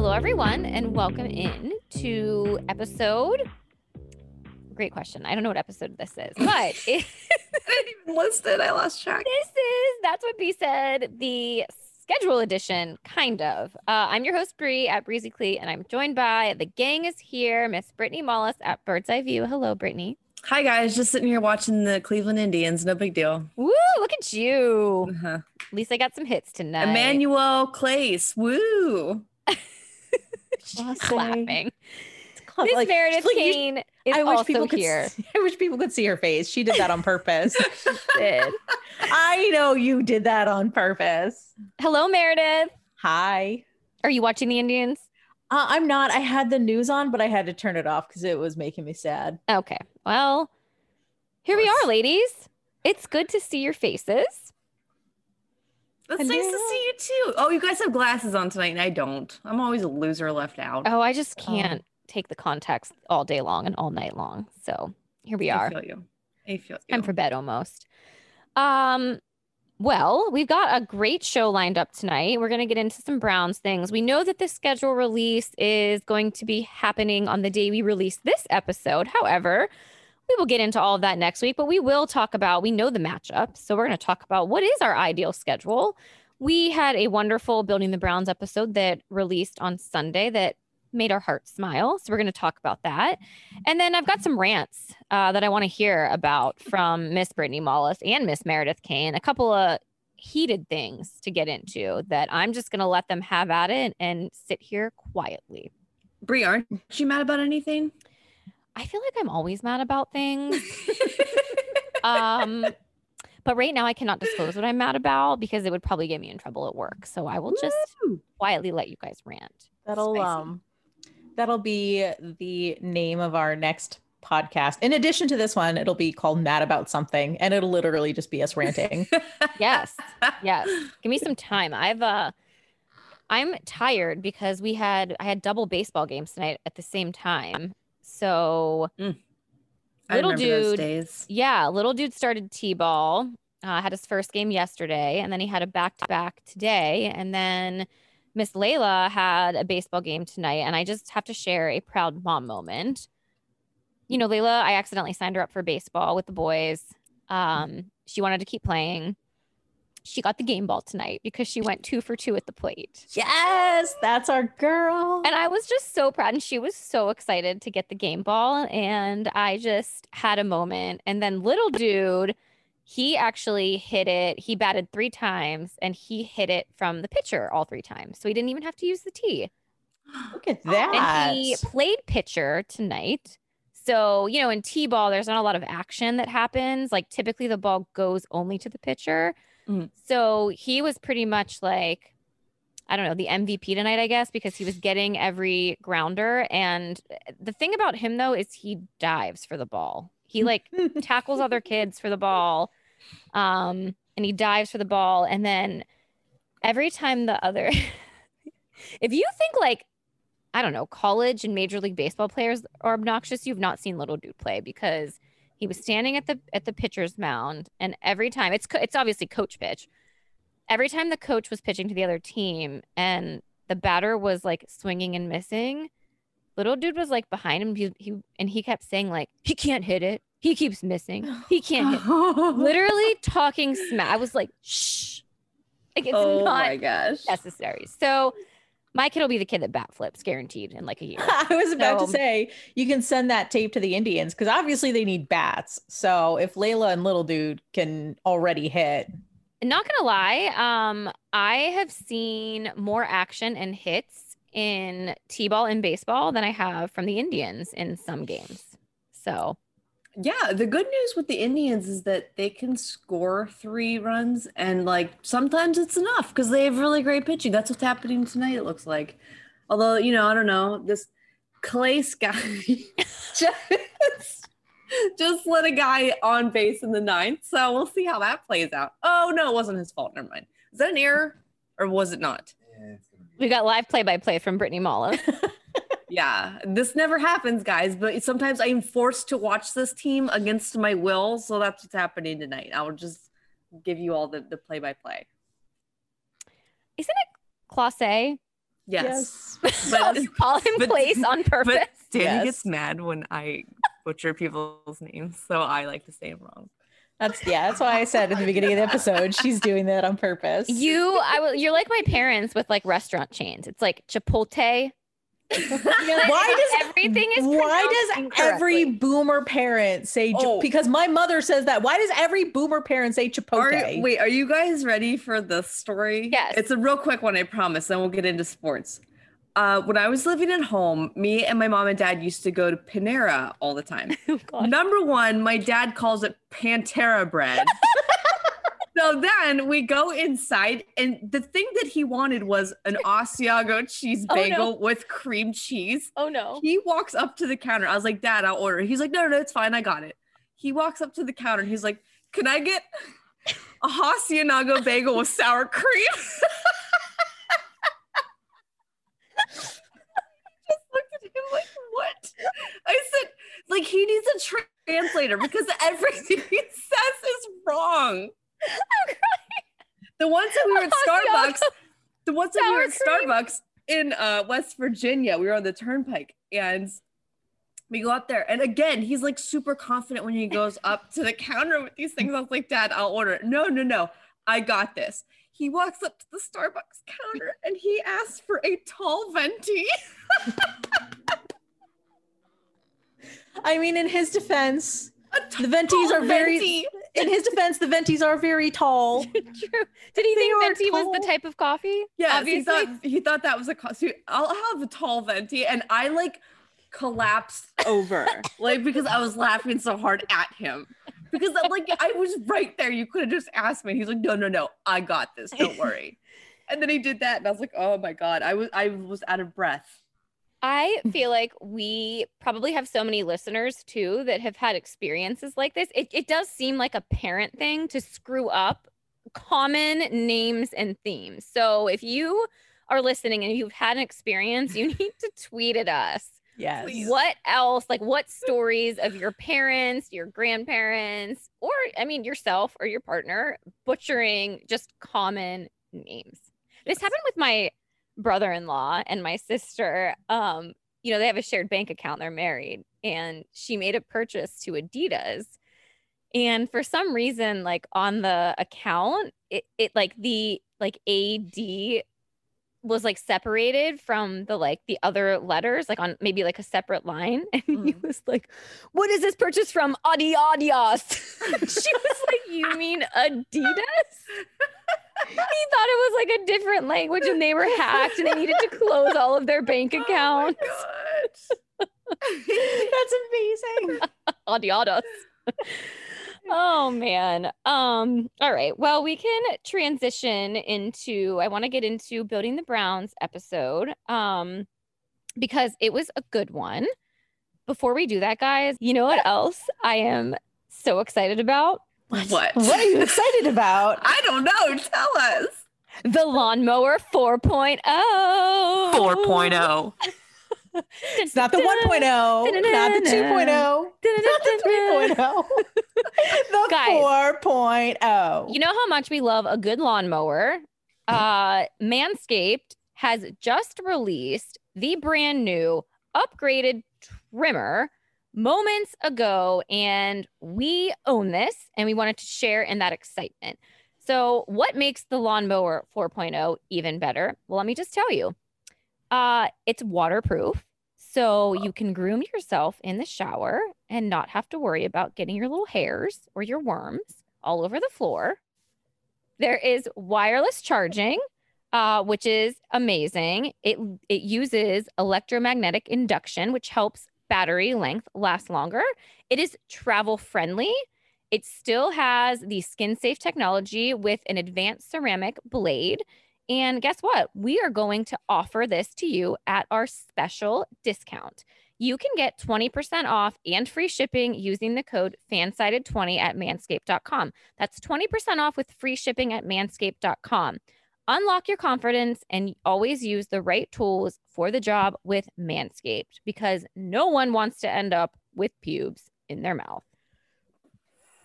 Hello, everyone, and welcome in to episode. Great question. I don't know what episode this is, but it, I didn't even list it. I lost track. this is that's what B said. The schedule edition, kind of. Uh, I'm your host Bree at Breezy Clee, and I'm joined by the gang is here, Miss Brittany Mollis at Bird's Eye View. Hello, Brittany. Hi guys, just sitting here watching the Cleveland Indians. No big deal. Woo! Look at you. Uh-huh. At least I got some hits tonight. Emmanuel Clace. Woo! clapping. Cla- Miss like- Meredith like Kane is I wish also people could. here. I wish people could see her face. She did that on purpose. Did. I know you did that on purpose. Hello, Meredith. Hi. Are you watching the Indians? Uh, I'm not. I had the news on, but I had to turn it off because it was making me sad. Okay. Well, here we are, ladies. It's good to see your faces. That's nice to see you too. Oh, you guys have glasses on tonight, and I don't. I'm always a loser left out. Oh, I just Oh. can't take the context all day long and all night long. So here we are. I feel you. I feel you. Time for bed almost. Um, well, we've got a great show lined up tonight. We're going to get into some Browns things. We know that the schedule release is going to be happening on the day we release this episode. However, we will get into all of that next week, but we will talk about, we know the matchup. So we're going to talk about what is our ideal schedule. We had a wonderful Building the Browns episode that released on Sunday that made our hearts smile. So we're going to talk about that. And then I've got some rants uh, that I want to hear about from Miss Brittany Mollis and Miss Meredith Kane. A couple of heated things to get into that I'm just going to let them have at it and sit here quietly. Brie, aren't you mad about anything? I feel like I'm always mad about things. um, but right now I cannot disclose what I'm mad about because it would probably get me in trouble at work. So I will just Woo! quietly let you guys rant. That'll Spicy. um, that'll be the name of our next podcast. In addition to this one, it'll be called "Mad About Something," and it'll literally just be us ranting. Yes. yes. Give me some time. I've uh I'm tired because we had I had double baseball games tonight at the same time. So I Little dude. yeah, little dude started T-ball. Uh, had his first game yesterday, and then he had a back-to-back today, and then Miss Layla had a baseball game tonight. And I just have to share a proud mom moment. You know, Layla, I accidentally signed her up for baseball with the boys. Um, she wanted to keep playing. She got the game ball tonight because she went two for two at the plate. yes, that's our girl. And I was just so proud. And she was so excited to get the game ball. And I just had a moment. And then little dude, he actually hit it. He batted three times and he hit it from the pitcher all three times. So he didn't even have to use the tee. Look at that. And he played pitcher tonight. So, you know, in T ball, there's not a lot of action that happens. Like typically the ball goes only to the pitcher. Mhm. So he was pretty much like, I don't know, the MVP tonight, I guess, because he was getting every grounder. And the thing about him, though, is he dives for the ball. He like tackles other kids for the ball. Um, and he dives for the ball. And then every time the other, if you think like, I don't know, college and major league baseball players are obnoxious, you've not seen little dude play because he was standing at the at the pitcher's mound, and every time it's it's obviously coach pitch. Every time the coach was pitching to the other team, and the batter was like swinging and missing, little dude was like behind him. He, he and he kept saying like he can't hit it. He keeps missing. He can't hit. Literally talking smack. I was like, shh. Like it's oh not my gosh. necessary. So my kid will be the kid that bat flips, guaranteed in like a year. I was about So- to say you can send that tape to the Indians because obviously they need bats. So if Layla and Little Dude can already hit, Not gonna lie, um, I have seen more action and hits in t-ball and baseball than I have from the Indians in some games. So Yeah, the good news with the Indians is that they can score three runs, and like sometimes it's enough because they have really great pitching. That's what's happening tonight. It looks like, although you know, I don't know this Clace guy just just let a guy on base in the ninth, so we'll see how that plays out. Oh no, it wasn't his fault. Never mind. Is that an error or was it not? we got live play-by-play from Brittany Mollis. Yeah, this never happens, guys, but sometimes I am forced to watch this team against my will. So that's what's happening tonight. I will just give you all the, the play by play. Isn't it Class A? Yes. But, you call him but- place on purpose. but Danny Yes. gets mad when I butcher people's names, so I like to say them wrong. That's yeah. That's why I said in the beginning of the episode she's doing that on purpose. you, I will. You're like my parents with like restaurant chains. It's like Chipotle. You're Why does everything is why does every boomer parent say Oh. because my mother says that why does every boomer parent say Are, wait, are you guys ready for the story? Yes. It's a real quick one, I promise. Then we'll get into sports. Uh, when I was living at home, me and my mom and dad used to go to Panera all the time. Oh, Number one, my dad calls it Pantera bread. so then we go inside, and the thing that he wanted was an Asiago cheese Oh, no. bagel with cream cheese. Oh no. He walks up to the counter. I was like, Dad, I'll order. He's like, No, no, it's fine. I got it. He walks up to the counter and he's like, Can I get a Hasianago bagel with sour cream? I just looked at him like, What? I said, Like, he needs a translator because everything he says is wrong. The ones that we were at Starbucks, the ones that we were at cream. Starbucks in uh, West Virginia, we were on the turnpike and we go up there. And again, he's like super confident when he goes up to the counter with these things. I was like, Dad, I'll order it. No, no, no. I got this. He walks up to the Starbucks counter and he asks for a tall venti. i mean in his defense The ventis are very- venti. In his defense the ventis are very tall True. Did he They think are venti was the type of coffee? Yeah, obviously. he thought he thought that was a cost. I'll have a tall venti, and I like collapsed over, like because I was laughing so hard at him. Because like I was right there. You could have just asked me. He's like, no, no, no, I got this. Don't worry. And then he did that, and I was like, oh my god, I was I was out of breath. I feel like we probably have so many listeners too that have had experiences like this. It, it does seem like a parent thing to screw up common names and themes. So if you are listening and you've had an experience, you need to tweet at us. yes Please. What else? Like what stories of your parents, your grandparents, or I mean yourself or your partner butchering just common names. This happened with my brother-in-law and my sister. Um, you know, they have a shared bank account, they're married, and she made a purchase to Adidas. And for some reason, like on the account, it, it like the like AD was like separated from the like the other letters, like on maybe like a separate line. And he Mhm. was like, What is this purchase from? Adi Adios. she was like, You mean Adidas? he thought it was like a different language and they were hacked and they needed to close all of their bank accounts. Oh that's amazing Adiados. oh man. Um all right. Well, we can transition into I want to get into building the Browns episode um because it was a good one. Before we do that, guys, you know what else I am so excited about? My. What? what are you excited about I don't know. Tell us. The lawnmower oh. 4.0. 4.0. it's not the 1.0 not the 2.0 not the 3.0 the Guys. 4.0 You know how much we love a good lawnmower? Uh, Manscaped has just released the brand new upgraded trimmer moments ago, and we own this and we wanted to share in that excitement. So, what makes the lawnmower 4.0 even better? Well, let me just tell you uh, it's waterproof. So you can groom yourself in the shower and not have to worry about getting your little hairs or your worms all over the floor. There is wireless charging, uh, which is amazing. It it uses electromagnetic induction, which helps battery length lasts longer. It is travel friendly. It still has the skin safe technology with an advanced ceramic blade. And guess what? We are going to offer this to you at our special discount. You can get 20% off and free shipping using the code fansided20 at manscaped.com. That's 20% off with free shipping at manscaped.com. Unlock your confidence and always use the right tools for the job with Manscaped because no one wants to end up with pubes in their mouth.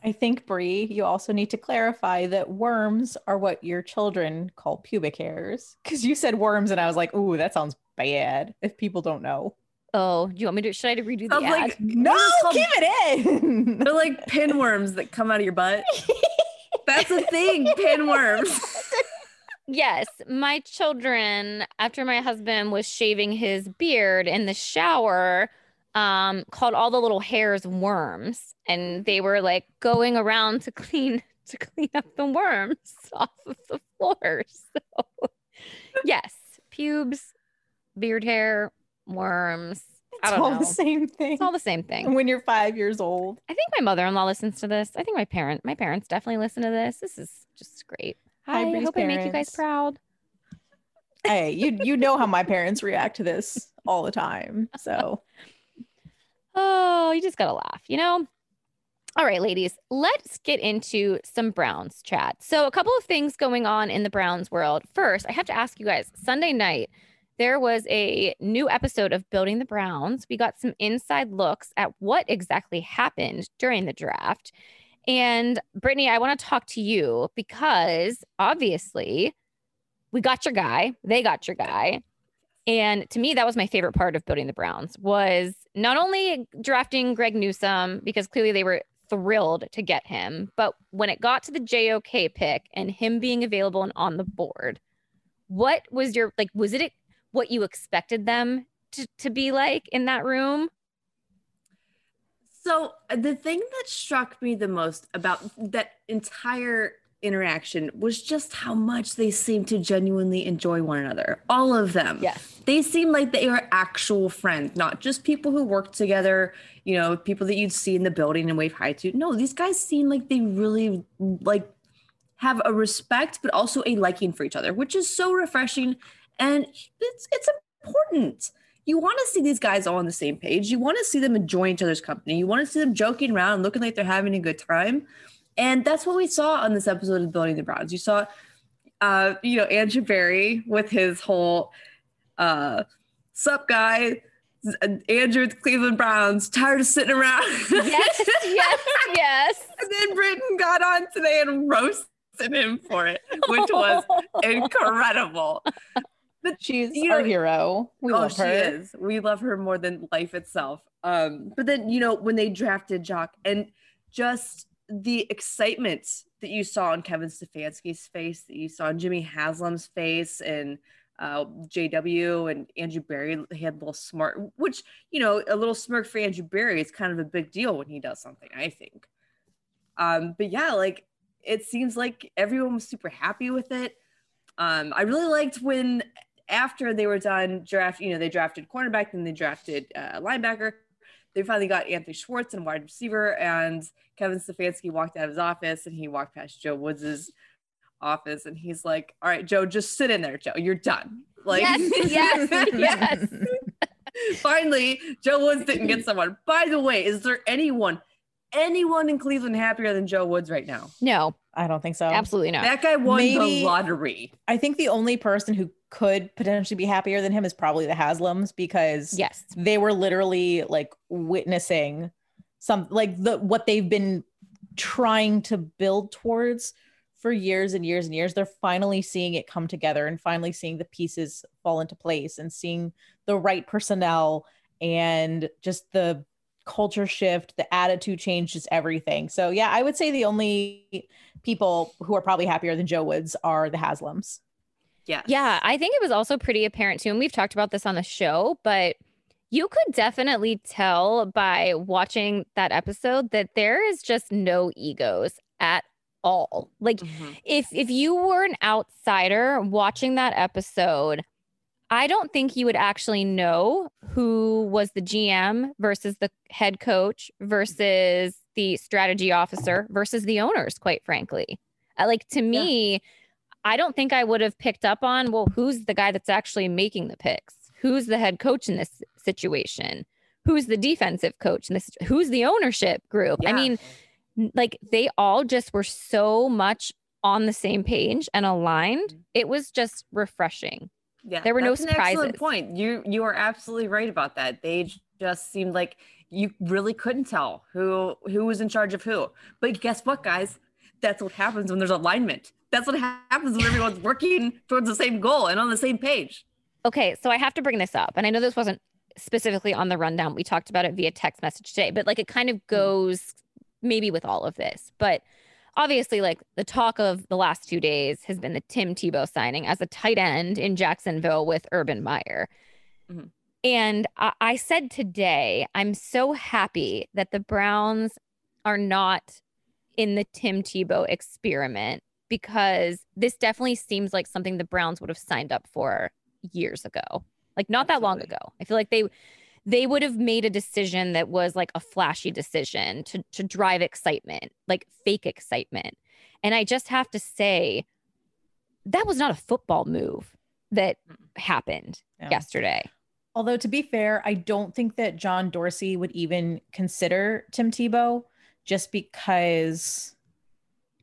I think Brie, you also need to clarify that worms are what your children call pubic hairs. Because you said worms, and I was like, "Ooh, that sounds bad." If people don't know, Oh, do you want me to? Should I redo the Sounds ad? like no, it called? keep it in. they're like pinworms that come out of your butt. That's a thing, pinworms. Yes, my children, after my husband was shaving his beard in the shower, um, called all the little hairs worms, and they were like going around to clean to clean up the worms off of the floor. So, yes, pubes, beard hair, worms. It's all know. the same thing. It's all the same thing. when you're five years old. I think my mother-in-law listens to this. I think my parent, my parents definitely listen to this. This is just great. Hi, I Bree's hope I make you guys proud. Hey, you you know how my parents react to this all the time. So Oh, you just gotta laugh, you know? All right, ladies, let's get into some Browns chat. So, a couple of things going on in the Browns world. First, I have to ask you guys Sunday night, there was a new episode of Building the Browns. We got some inside looks at what exactly happened during the draft. And Brittany, I want to talk to you because obviously we got your guy, they got your guy. And to me, that was my favorite part of building the Browns was not only drafting Greg Newsome because clearly they were thrilled to get him, but when it got to the JOK pick and him being available and on the board, what was your like? Was it what you expected them to, to be like in that room? So uh, the thing that struck me the most about that entire interaction was just how much they seemed to genuinely enjoy one another. All of them. Yes. They seemed like they were actual friends, not just people who worked together, you know, people that you'd see in the building and wave hi to. No, these guys seem like they really like have a respect but also a liking for each other, which is so refreshing and it's it's important you want to see these guys all on the same page. You want to see them enjoying each other's company. You want to see them joking around and looking like they're having a good time. And that's what we saw on this episode of Building the Browns. You saw, uh, you know, Andrew Berry with his whole, uh, sup guy, Andrew with the Cleveland Browns, tired of sitting around. Yes, yes, yes. and then Britton got on today and roasted him for it, which was incredible. But she's You our hero. We oh, love she her. is. We love her more than life itself. Um, but then you know when they drafted Jock and just the excitement that you saw on Kevin Stefanski's face, that you saw on Jimmy Haslam's face, and uh, JW and Andrew Berry, they had a little smart, which you know a little smirk for Andrew Berry is kind of a big deal when he does something. I think. Um, but yeah, like it seems like everyone was super happy with it. Um, I really liked when after they were done draft, you know, they drafted cornerback, then they drafted uh, linebacker. They finally got Anthony Schwartz and wide receiver, and Kevin Stefanski walked out of his office and he walked past Joe Woods's office and he's like, "All right, Joe, just sit in there, Joe. You're done." Like, Yes, yes, yes. finally, Joe Woods didn't get someone. By the way, is there anyone, anyone in Cleveland happier than Joe Woods right now? No, I don't think so. absolutely not. That guy won Maybe- the lottery. I think the only person who could potentially be happier than him is probably the Haslams because yes. they were literally like witnessing some like the what they've been trying to build towards for years and years and years. They're finally seeing it come together and finally seeing the pieces fall into place and seeing the right personnel and just the culture shift the attitude change just everything. So yeah i would say the only people who are probably happier than joe woods are the haslams Yeah. Yeah, I think it was also pretty apparent too. And we've talked about this on the show, but you could definitely tell by watching that episode that there is just no egos at all. Like Mhm. if if you were an outsider watching that episode, I don't think you would actually know who was the GM versus the head coach versus the strategy officer versus the owners, quite frankly. Uh, like to me, I don't think I would have picked up on, well, who's the guy that's actually making the picks? Who's the head coach in this situation? Who's the defensive coach in this? Who's the ownership group? I mean, like they all just were so much on the same page and aligned. Mm-hmm. It was just refreshing. Yeah, There were no surprises. an excellent point. You you are absolutely right about that. They just seemed like you really couldn't tell who who was in charge of who. But guess what, guys? That's what happens when there's alignment. That's what happens when everyone's working towards the same goal and on the same page. Okay, so I have to bring this up. And I know this wasn't specifically on the rundown. We talked about it via text message today, but like it kind of goes maybe with all of this. But obviously, like the talk of the last two days has been the Tim Tebow signing as a tight end in Jacksonville with Urban Meyer. Mhm. And I, I said today, I'm so happy that the Browns are not in the Tim Tebow experiment because this definitely seems like something the Browns would have signed up for years ago. Like not that long ago. I feel like they they would have made a decision that was like a flashy decision to to drive excitement, like fake excitement. And I just have to say that was not a football move that happened Yeah. yesterday. Although to be fair, I don't think that John Dorsey would even consider Tim Tebow just because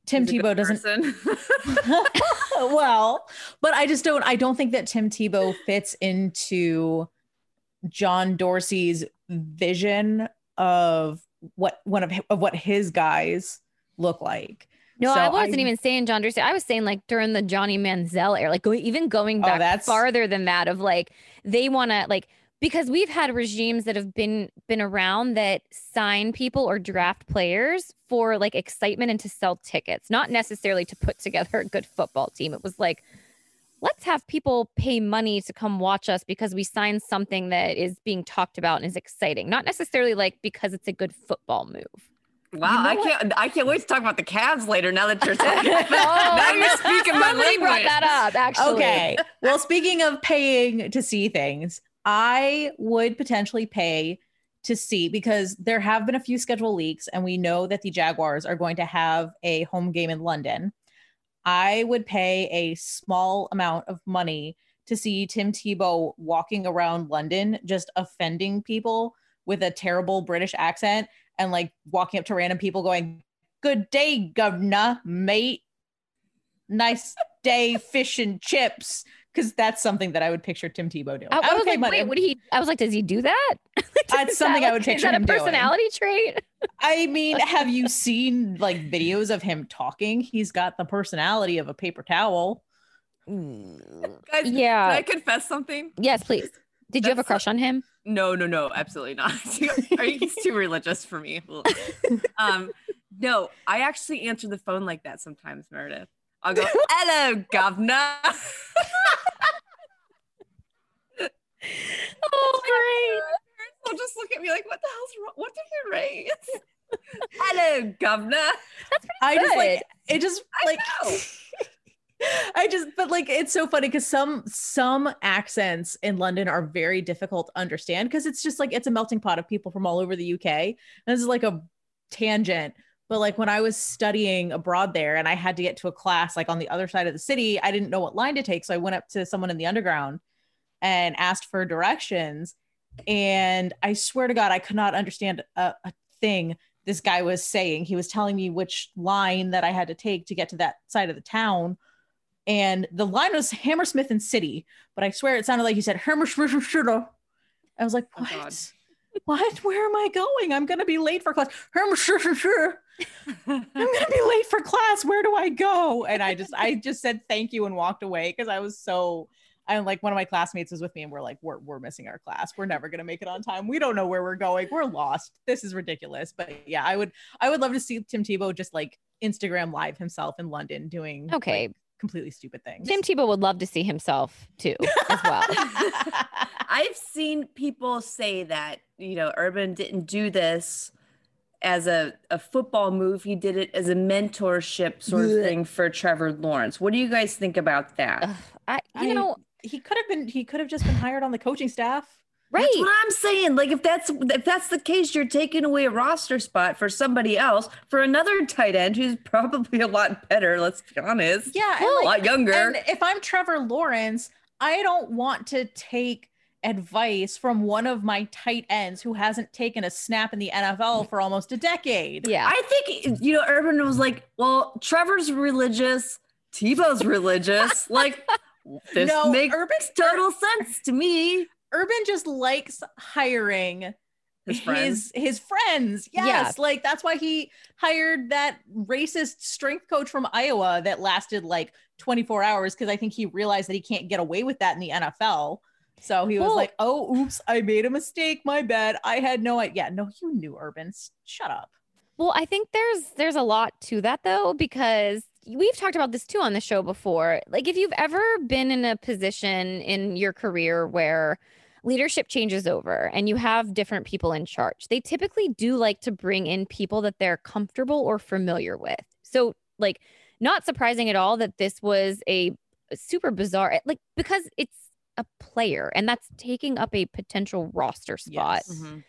Tim He's Tebow doesn't well, but I just don't I don't think that Tim Tebow fits into John Dorsey's vision of what one of of what his guys look like. No, So I wasn't I- even saying John Dorsey. I was saying like during the Johnny Manziel era, like go, even going Oh, back that's- farther than that of like they want to like because we've had regimes that have been been around that sign people or draft players for like excitement and to sell tickets, not necessarily to put together a good football team. It was like let's have people pay money to come watch us because we signed something that is being talked about and is exciting, not necessarily like because it's a good football move. Wow, know I can't I can't wait to talk about the Cavs later now that you're talking about Oh, now you're speaking my Somebody brought that up, actually. Okay. well, speaking of paying to see things, I would potentially pay to see because there have been a few schedule leaks, and we know that the Jaguars are going to have a home game in London. I would pay a small amount of money to see Tim Tebow walking around London, just offending people with a terrible British accent and like walking up to random people going, Good day, governor, mate. Nice day, fish and chips. Because that's something that I would picture Tim Tebow doing. I, I would was like, money- wait, would he? I was like, does he do that? That's something that I would like- picture Is that him a doing. personality trait? I mean, have you seen like videos of him talking? He's got the personality of a paper towel. Guys, Yeah. can I confess something? Yes, please. Did you have a crush on him? No, no, no, absolutely not. He's too religious for me. um, no, I actually answer the phone like that sometimes, Meredith. I'll go, "Hello, governor." Oh, They'll just look at me like, "What the hell's wrong? What did you raise?" Hello, governor. I just like Good. it just like know. I just but like it's so funny because some some accents in London are very difficult to understand because it's just like it's a melting pot of people from all over the UK. And this is like a tangent. But like when I was studying abroad there and I had to get to a class like on the other side of the city, I didn't know what line to take. So I went up to someone in the underground and asked for directions. And I swear to God, I could not understand a, a thing this guy was saying. He was telling me which line that I had to take to get to that side of the town. And the line was Hammersmith and City, but I swear it sounded like he said Hammersmith. I was like, Oh, what? God. what? Where am I going? I'm gonna be late for class. Hammersmith and City. I'm gonna be late for class. Where do I go? And I just I just said thank you and walked away because I was so I'm like one of my classmates was with me and we're like, we're we're missing our class. We're never gonna make it on time. We don't know where we're going. We're lost. This is ridiculous. But yeah, I would I would love to see Tim Tebow just like Instagram live himself in London doing like, Okay. completely stupid things. Tim Tebow would love to see himself too, as well. I've seen people say that, you know, Urban didn't do this as a, a football move. He did it as a mentorship sort of thing for Trevor Lawrence. What do you guys think about that? Ugh, I, you I- know, he could have been he could have just been hired on the coaching staff. right? That's what I'm saying. Like if that's if that's the case, you're taking away a roster spot for somebody else for another tight end who's probably a lot better. Let's be honest. Yeah, and, a like, lot younger. And if I'm Trevor Lawrence, I don't want to take advice from one of my tight ends who hasn't taken a snap in the NFL for almost a decade. Yeah. I think you know, Urban was like, "Well, Trevor's religious, Tebow's religious. Like, this No, makes Urban's total sense to me." Urban just likes hiring His friends. his his friends. Yeah. Yes, like that's why he hired that racist strength coach from Iowa that lasted like 24 hours because I think he realized that he can't get away with that in the NFL. So he was Well- like, "Oh, oops, I made a mistake. My bad. I had no idea. Yeah, no, you knew Urban. Shut up." Well, I think there's there's a lot to that though because we've talked about this too on the show before. Like if you've ever been in a position in your career where leadership changes over and you have different people in charge, they typically do like to bring in people that they're comfortable or familiar with. So, like not surprising at all that this was a super bizarre like because it's a player and that's taking up a potential roster spot. Yes. Mhm.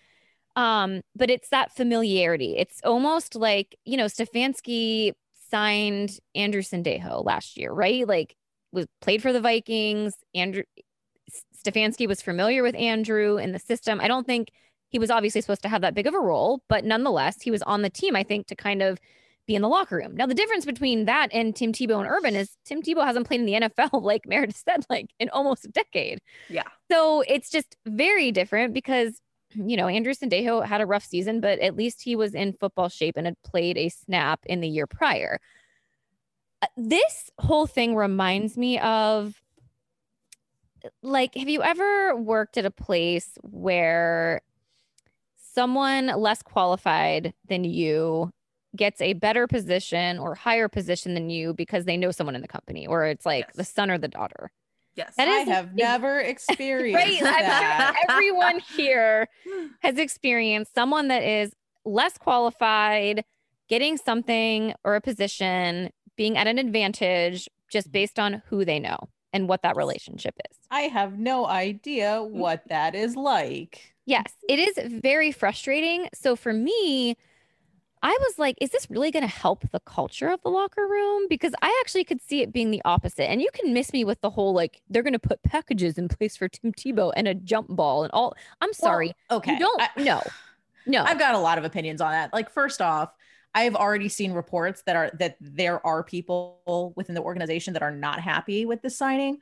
Um, but it's that familiarity. It's almost like, you know, Stefanski signed Andrew Sendejo last year, right? Like was played for the Vikings. Andrew Stefanski was familiar with Andrew in the system. I don't think he was obviously supposed to have that big of a role, but nonetheless, he was on the team, I think, to kind of be in the locker room. Now, the difference between that and Tim Tebow and Urban is Tim Tebow hasn't played in the NFL, like Meredith said, like in almost a decade. Yeah. So it's just very different because, you know, Andrew Sendejo had a rough season, but at least he was in football shape and had played a snap in the year prior. Uh, This whole thing reminds me of like, have you ever worked at a place where someone less qualified than you gets a better position or higher position than you because they know someone in the company, or it's like Yes. the son or the daughter? Yes. That I is- have is- never experienced right? That. sure everyone here has experienced someone that is less qualified getting something or a position, being at an advantage just mm-hmm. based on who they know and what that relationship is. I have no idea mm-hmm. what that is like. Yes, it is very frustrating. So for me, I was like, is this really going to help the culture of the locker room? Because I actually could see it being the opposite. And you can miss me with the whole like, they're going to put packages in place for Tim Tebow and a jump ball and all. I'm sorry. Well, okay. You don't I- no. No. I've got a lot of opinions on that. Like, first off, I've already seen reports that are that there are people within the organization that are not happy with the signing.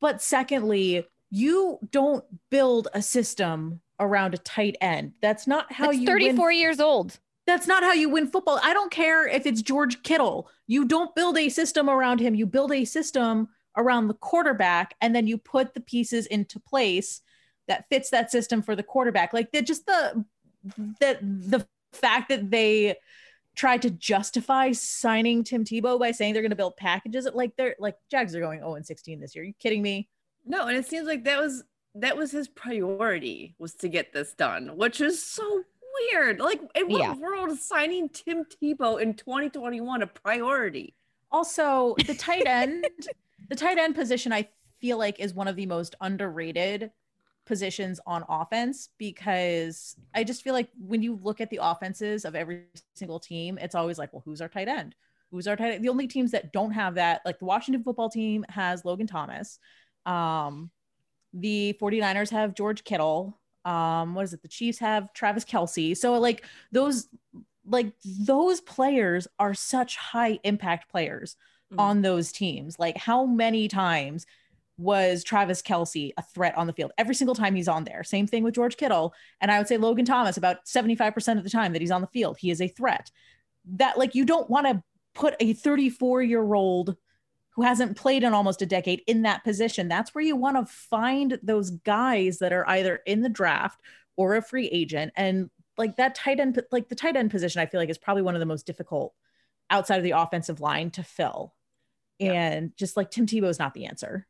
But secondly, you don't build a system around a tight end. That's not how That's you 34 win. years old. That's not how you win football. I don't care if it's George Kittle. You don't build a system around him. You build a system around the quarterback, and then you put the pieces into place that fits that system for the quarterback. Like that, just the that the fact that they tried to justify signing Tim Tebow by saying they're going to build packages. Like they're like Jags are going 0 and 16 this year. Are you kidding me? No, and it seems like that was that was his priority was to get this done, which is so weird. Like, in what Yeah. world is signing Tim Tebow in 2021 a priority? Also, the tight end, the tight end position, I feel like is one of the most underrated positions on offense because I just feel like when you look at the offenses of every single team, it's always like, well, who's our tight end? Who's our tight end? The only teams that don't have that, like the Washington football team has Logan Thomas. Um, the 49ers have George Kittle. Um, what is it? The Chiefs have Travis Kelce. So like those like those players are such high impact players Mhm. on those teams. Like how many times was Travis Kelce a threat on the field? Every single time he's on there. Same thing with George Kittle. And I would say Logan Thomas about 75% of the time that he's on the field, he is a threat. That like you don't want to put a 34 year old who hasn't played in almost a decade in that position. That's where you want to find those guys that are either in the draft or a free agent. And like that tight end, like the tight end position, I feel like is probably one of the most difficult outside of the offensive line to fill. Yeah. And just like Tim Tebow is not the answer.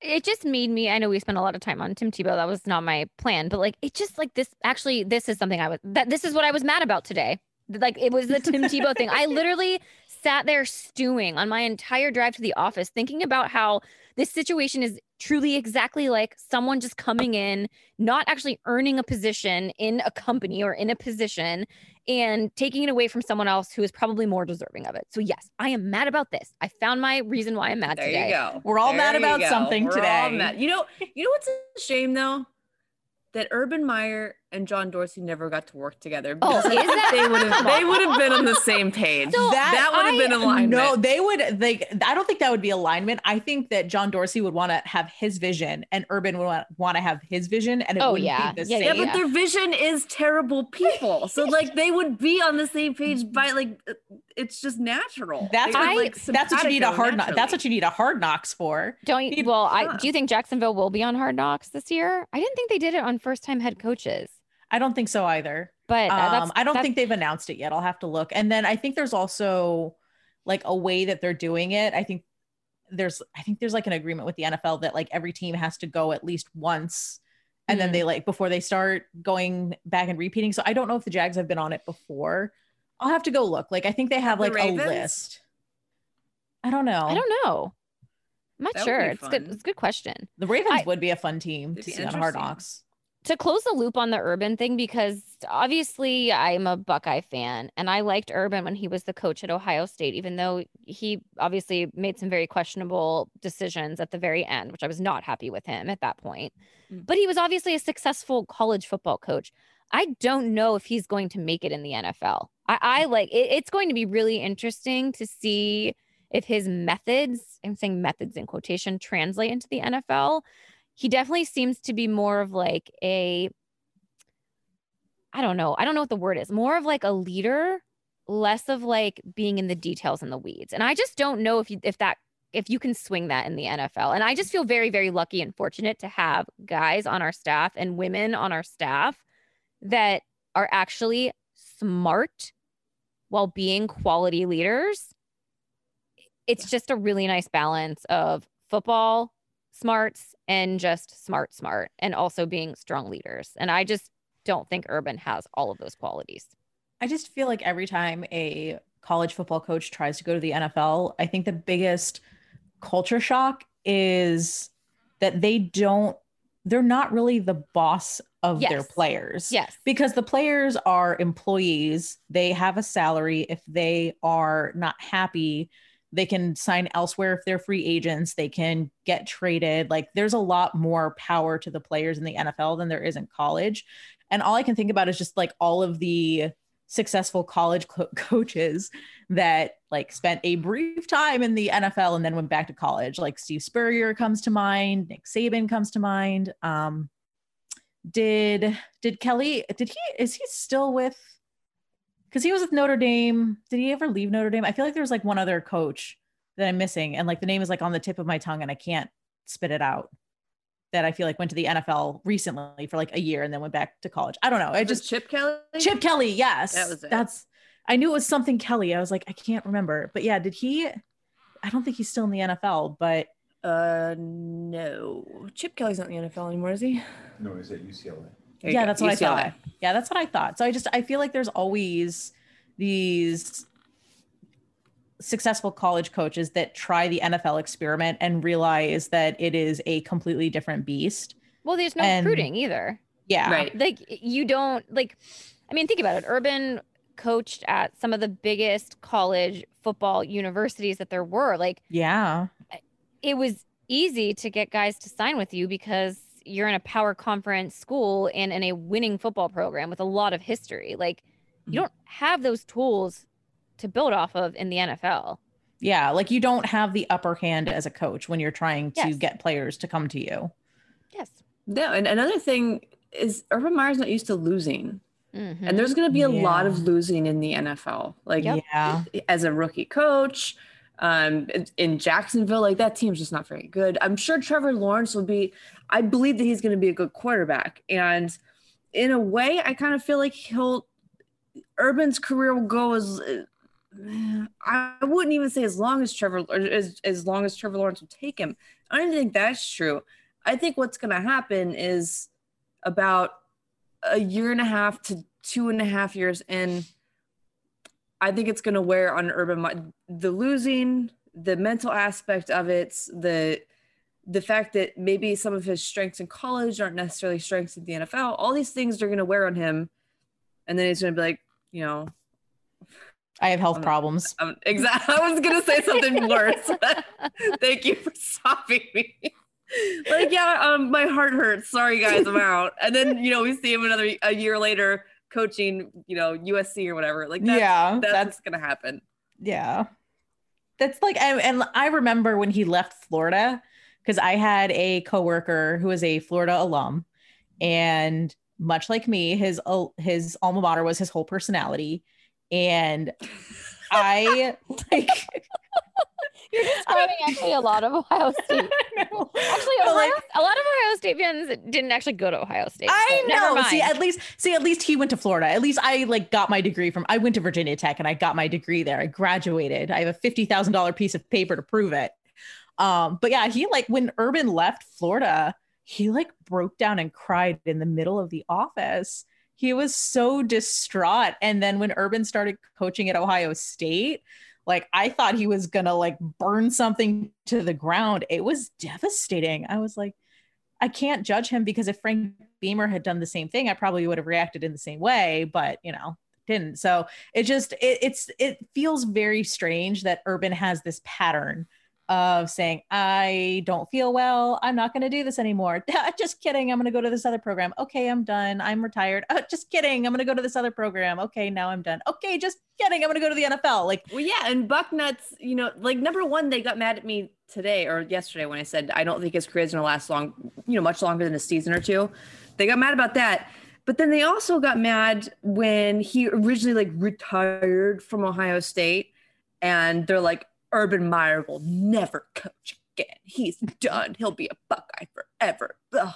It just made me, I know we spent a lot of time on Tim Tebow. That was not my plan, but like it just like this actually, this is something I was that this is what I was mad about today. Like it was the Tim Tebow thing. I literally sat there stewing on my entire drive to the office, thinking about how this situation is truly exactly like someone just coming in, not actually earning a position in a company or in a position and taking it away from someone else who is probably more deserving of it. So, yes, I am mad about this. I found my reason why I'm mad There today. you go. We're all There mad about go. something We're all today. mad. You know, you know what's a shame though? That Urban Meyer and John Dorsey never got to work together. Oh, because I is that- they would have they would have been on the same page. So that would have been alignment. No, they would like I don't think that would be alignment. I think that John Dorsey would want to have his vision and Urban would want to have his vision and it Oh, wouldn't yeah. be the Yeah, same. yeah, yeah, but their vision is terrible people. So like they would be on the same page by like it's just natural. That's what, would, like, that's what you need a hard knock. That's what you need a hard knocks for. Don't you? Well, I do you think Jacksonville will be on Hard Knocks this year? I didn't think they did it on first time head coaches, I don't think so either. but uh, that's, Um, I don't think they've announced it yet. I'll have to look. And then I think there's also like a way that they're doing it. I think there's I think there's like an agreement with the NFL that like every team has to go at least once and then Mhm. they like before they start going back and repeating. So I don't know if the Jags have been on it before. I'll have to go look. Like I think they have The like a list. I don't know. I don't know. I'm not That sure. It's good. It's a good question. The Ravens I- would be a fun team to see on Hard. Knocks. to close the loop on the Urban thing, because obviously I'm a Buckeye fan and I liked Urban when he was the coach at Ohio State, even though he obviously made some very questionable decisions at the very end, which I was not happy with him at that point. Mm. But he was obviously a successful college football coach. I don't know if he's going to make it in the NFL. I, I like it, it's going to be really interesting to see if his methods, I'm saying methods in quotation, translate into the NFL he definitely seems to be more of like a I don't know. I don't know what the word is. More of like a leader, less of like being in the details and the weeds. And I just don't know if you if that if you can swing that in the NFL. And I just feel very very lucky and fortunate to have guys on our staff and women on our staff that are actually smart while being quality leaders. It's just a really nice balance of football, smarts and just smart smart and also being strong leaders and i just don't think urban has all of those qualities I just feel like every time a college football coach tries to go to the NFL, I think the biggest culture shock is that they don't, they're not really the boss of their players. yes Because the players are employees, they have a salary. If they are not happy, they can sign elsewhere if they're free agents, they can get traded. Like there's a lot more power to the players in the NFL than there is in college. And all I can think about is just like all of the successful college co- coaches that like spent a brief time in the NFL and then went back to college. Like Steve Spurrier comes to mind, Nick Saban comes to mind. Um, did did Kelly did he is he still with because he was with Notre Dame. Did he ever leave Notre Dame? I feel like there was like one other coach that I'm missing, and like the name is like on the tip of my tongue, and I can't spit it out. That I feel like went to the NFL recently for like a year and then went back to college. I don't know. I it just Chip Kelly. Chip Kelly, yes. That was it. That's I knew it was something Kelly. I was like, I can't remember. But yeah, did he I don't think he's still in the NFL, but Uh, no. Chip Kelly's not in the NFL anymore, is he? No, he's at UCLA. Yeah, go, that's what I thought. Yeah, that's what I thought. So I just I feel like there's always these successful college coaches that try the NFL experiment and realize that it is a completely different beast. well there's no And- recruiting either Yeah. Right. like you don't like i mean think about it urban coached at some of the biggest college football universities that there were like Yeah. it was easy to get guys to sign with you because you're in a power conference school and in a winning football program with a lot of history. Like you Mhm. don't have those tools to build off of in the NFL. Yeah. Like you don't have the upper hand as a coach when you're trying to Yes. get players to come to you. Yes. No, and another thing is Urban Meyer's not used to losing. Mhm. And there's going to be a lot of losing in the NFL. Like Yep. Yeah. as a rookie coach, um, in Jacksonville, like that team's just not very good. I'm sure Trevor Lawrence will be, I believe that he's going to be a good quarterback. And in a way, I kind of feel like he'll, Urban's career will go as, I wouldn't even say as long as Trevor, or as, as long as Trevor Lawrence will take him. I don't think that's true. I think what's going to happen is about a year and a half to two and a half years in, I think it's going to wear on Urban the losing, the mental aspect of it, the the fact that maybe some of his strengths in college aren't necessarily strengths in the NFL. All these things are going to wear on him, and then he's going to be like, you know, I have health Um, problems. um, exactly. I was going to say something worse. Thank you for stopping me. like, yeah, um, my heart hurts. Sorry, guys, I'm out. And then you know we see him another a year later coaching, you know, USC or whatever. Like, that's, yeah, that's, that's gonna happen. yeah. That's like, and, and I remember when he left Florida because I had a coworker who was a Florida alum, and much like me, his al- his alma mater was his whole personality, and I like. You're describing actually a lot of Ohio State. Actually, Ohio, like, a lot of Ohio State fans didn't actually go to Ohio State. I know. See, at least see, at least he went to Florida. At least I like got my degree from I went to Virginia Tech and I got my degree there. I graduated. I have a fifty thousand dollar piece of paper to prove it. Um, but yeah, he like when Urban left Florida, he like broke down and cried in the middle of the office. He was so distraught. And then when Urban started coaching at Ohio State, like I thought he was gonna like burn something to the ground. It was devastating. I was like, I can't judge him because if Frank Beamer had done the same thing, I probably would have reacted in the same way, but you know, didn't. So it just it, it's it feels very strange that Urban has this pattern of saying, I don't feel well. I'm not going to do this anymore. just kidding. I'm going to go to this other program. Okay, I'm done. I'm retired. Uh, just kidding. I'm going to go to this other program. Okay, now I'm done. Okay, just kidding. I'm going to go to the NFL. Like, Well, yeah, and Bucknuts, you know, like number one, they got mad at me today or yesterday when I said I don't think his career is gonna last long, you know, much longer than a season or two. They got mad about that. But then they also got mad when he originally like retired from Ohio State and they're like, Urban Meyer will never coach again. He's done. He'll be a Buckeye forever. Ugh.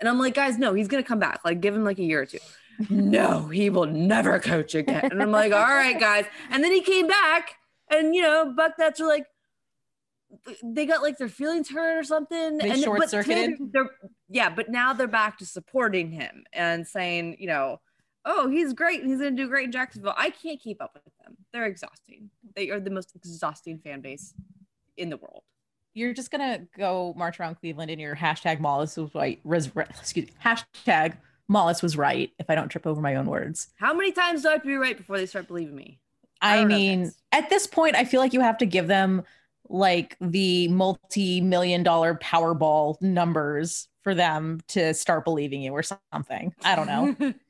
And I'm like, guys, no, he's gonna come back. Like, give him like a year or two. no, he will never coach again. And I'm like, all right, guys. And then he came back, and you know, Bucknuts are like, they got like their feelings hurt or something. They and short-circuited? yeah, but now they're back to supporting him and saying, you know, oh, he's great and he's gonna do great in Jacksonville. I can't keep up with. They're exhausting. They are the most exhausting fan base in the world. you're just gonna go march around Cleveland in your hashtag Mollis was right. Res, re- excuse me, hashtag Mollis was right. If I don't trip over my own words, How many times do I have to be right before they start believing me? I I, mean, at this point, I feel like you have to give them like the multi-million dollar Powerball numbers for them to start believing you or something. I don't know.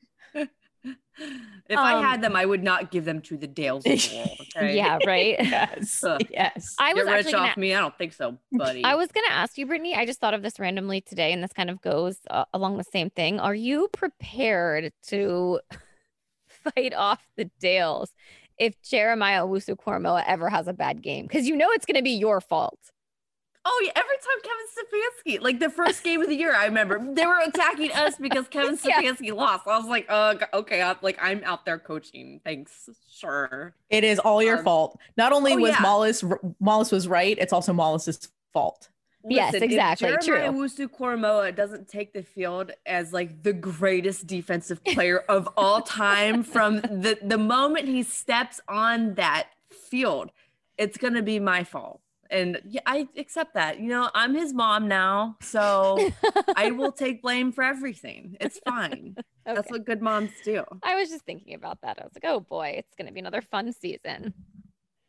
if I Um, had them, I would not give them to the Dales of. Okay? yeah, right. yes, Ugh. yes. I was Get rich off gonna, me. I don't think so, buddy. I was gonna ask you, Brittany. I just thought of this randomly today, and this kind of goes uh, along the same thing. Are you prepared to fight off the Dales if Jeremiah Owusu-Koramoah ever has a bad game? Because you know it's gonna be your fault. Oh yeah, every time Kevin Stefanski, like the first game of the year, I remember they were attacking us because Kevin Yeah. Stefanski lost. I was like, uh, okay, I'm like I'm out there coaching. Thanks, sure. It is all your Um, fault. Not only oh, was yeah. Mollis Mollis was right, it's also Mollis's fault. Yes, Listen, exactly, If Jeremiah true. Wusu Koramoah doesn't take the field as like the greatest defensive player of all time from the the moment he steps on that field, it's gonna be my fault. And yeah, I accept that. You know, I'm his mom now, so I will take blame for everything. It's fine. That's Okay. what good moms do. I was just thinking about that. I was like, oh boy, it's gonna be another fun season.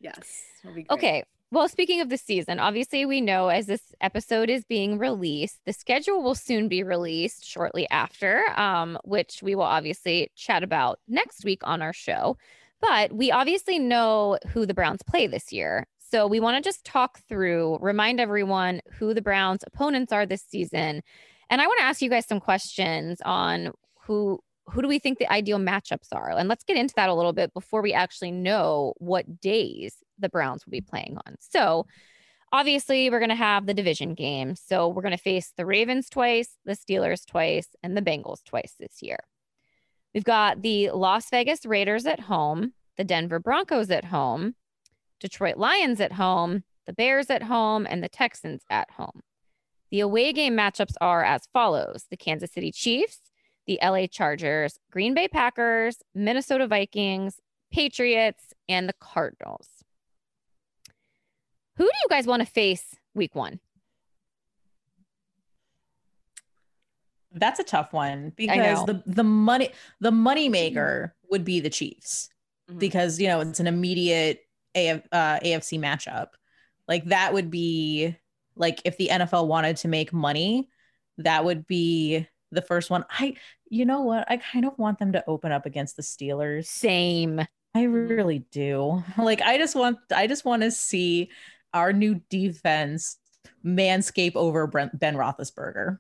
Yes. Okay. Well, speaking of the season, obviously we know as this episode is being released, the schedule will soon be released shortly after, um, which we will obviously chat about next week on our show. But we obviously know who the Browns play this year. So we want to just talk through, remind everyone who the Browns opponents are this season. And I want to ask you guys some questions on who who do we think the ideal matchups are? And let's get into that a little bit before we actually know what days the Browns will be playing on. So, obviously, we're going to have the division game. So, we're going to face the Ravens twice, the Steelers twice, and the Bengals twice this year. We've got the Las Vegas Raiders at home, the Denver Broncos at home, Detroit Lions at home, the Bears at home, and the Texans at home. The away game matchups are as follows the Kansas City Chiefs, the LA Chargers, Green Bay Packers, Minnesota Vikings, Patriots, and the Cardinals. Who do you guys want to face week one? That's a tough one because the the money the money maker would be the Chiefs Mhm. because you know it's an immediate AF, uh, AFC matchup. Like that would be like if the NFL wanted to make money, that would be the first one. I you know what? I kind of want them to open up against the Steelers. Same. I really do. Like I just want I just want to see our new defense manscape over Brent, Ben Roethlisberger.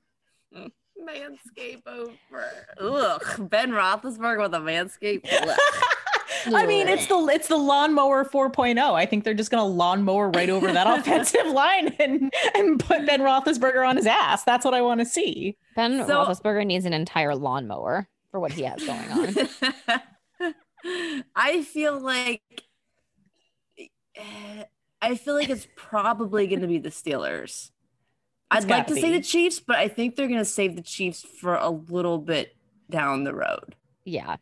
Manscape over. Ugh. Ben Roethlisberger with a manscape. Ugh. I mean, it's the it's the lawnmower 4.0. I think they're just gonna lawnmower right over that offensive line and and put Ben Roethlisberger on his ass. That's what I want to see. Ben So- Roethlisberger needs an entire lawnmower for what he has going on. I feel like I feel like it's probably going to be the Steelers. I'd like gotta to say the Chiefs, but I think they're going to save the Chiefs for a little bit down the road. yeah.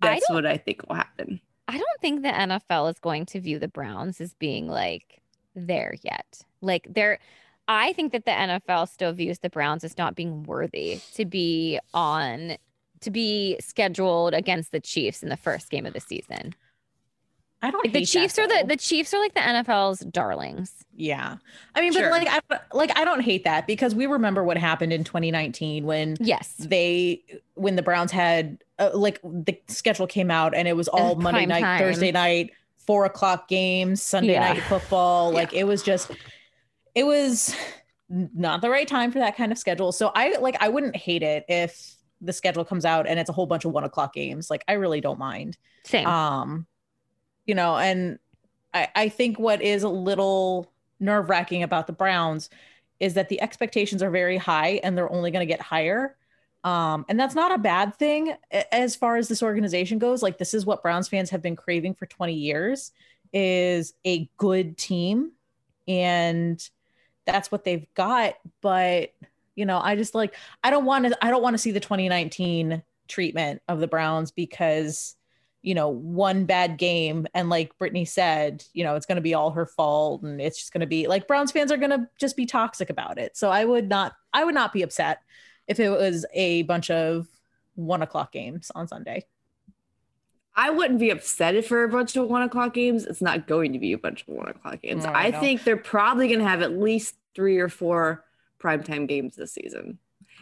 I That's don't what I think will happen. I don't think the NFL is going to view the Browns as being like there yet. Like they're I think that the NFL still views the Browns as not being worthy to be on to be scheduled against the Chiefs in the first game of the season. I don't Like the hate that, Chiefs are the the Chiefs are like the NFL's darlings. yeah. I mean, Sure. but like I like I don't hate that because we remember what happened in 2019 when Yes. they when the Browns had uh, like the schedule came out and it was all Monday night, time. Thursday night, four o'clock games, Sunday Yeah. night football. Like it was just, it was not the right time for that kind of schedule. So I like I wouldn't hate it if the schedule comes out and it's a whole bunch of one o'clock games. Like I really don't mind. Same. Um, you know, and I, I think what is a little nerve wracking about the Browns is that the expectations are very high and they're only going to get higher. Um, and that's not a bad thing as far as this organization goes. Like this is what Browns fans have been craving for 20 years is a good team. And that's what they've got. But, you know, I just like, I don't want to, I don't want to see the 2019 treatment of the Browns because you know, one bad game. And like Brittany said, you know, it's going to be all her fault. And it's just going to be like Browns fans are going to just be toxic about it. So I would not, I would not be upset if it was a bunch of one o'clock games on Sunday. I wouldn't be upset if for a bunch of one o'clock games. It's not going to be a bunch of one o'clock games. No, I I think they're probably going to have at least three or four primetime games this season.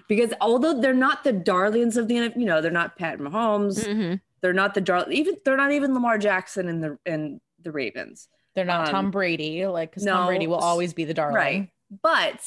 Because although they're not the darlings of the NFL, you know, they're not Pat Mahomes, Mhm. They're not the dar even they're not even Lamar Jackson and the and the Ravens. They're not Um, Tom Brady, like, because no, Tom Brady will always be the darling. Right. But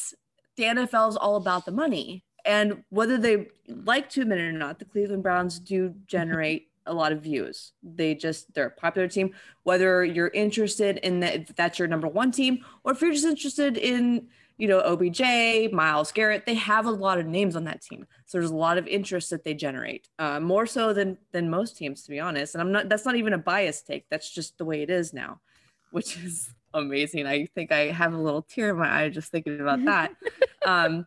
the NFL is all about the money. And whether they like to admit it or not, the Cleveland Browns do generate a lot of views. They just, they're a popular team. Whether you're interested in that, if that's your number one team, or if you're just interested in, you know, OBJ, Myles Garrett, they have a lot of names on that team. So there's a lot of interest that they generate, uh, more so than than most teams, to be honest. And I'm not, that's not even a biased take. That's just the way it is now, which is amazing. I think I have a little tear in my eye just thinking about that. um,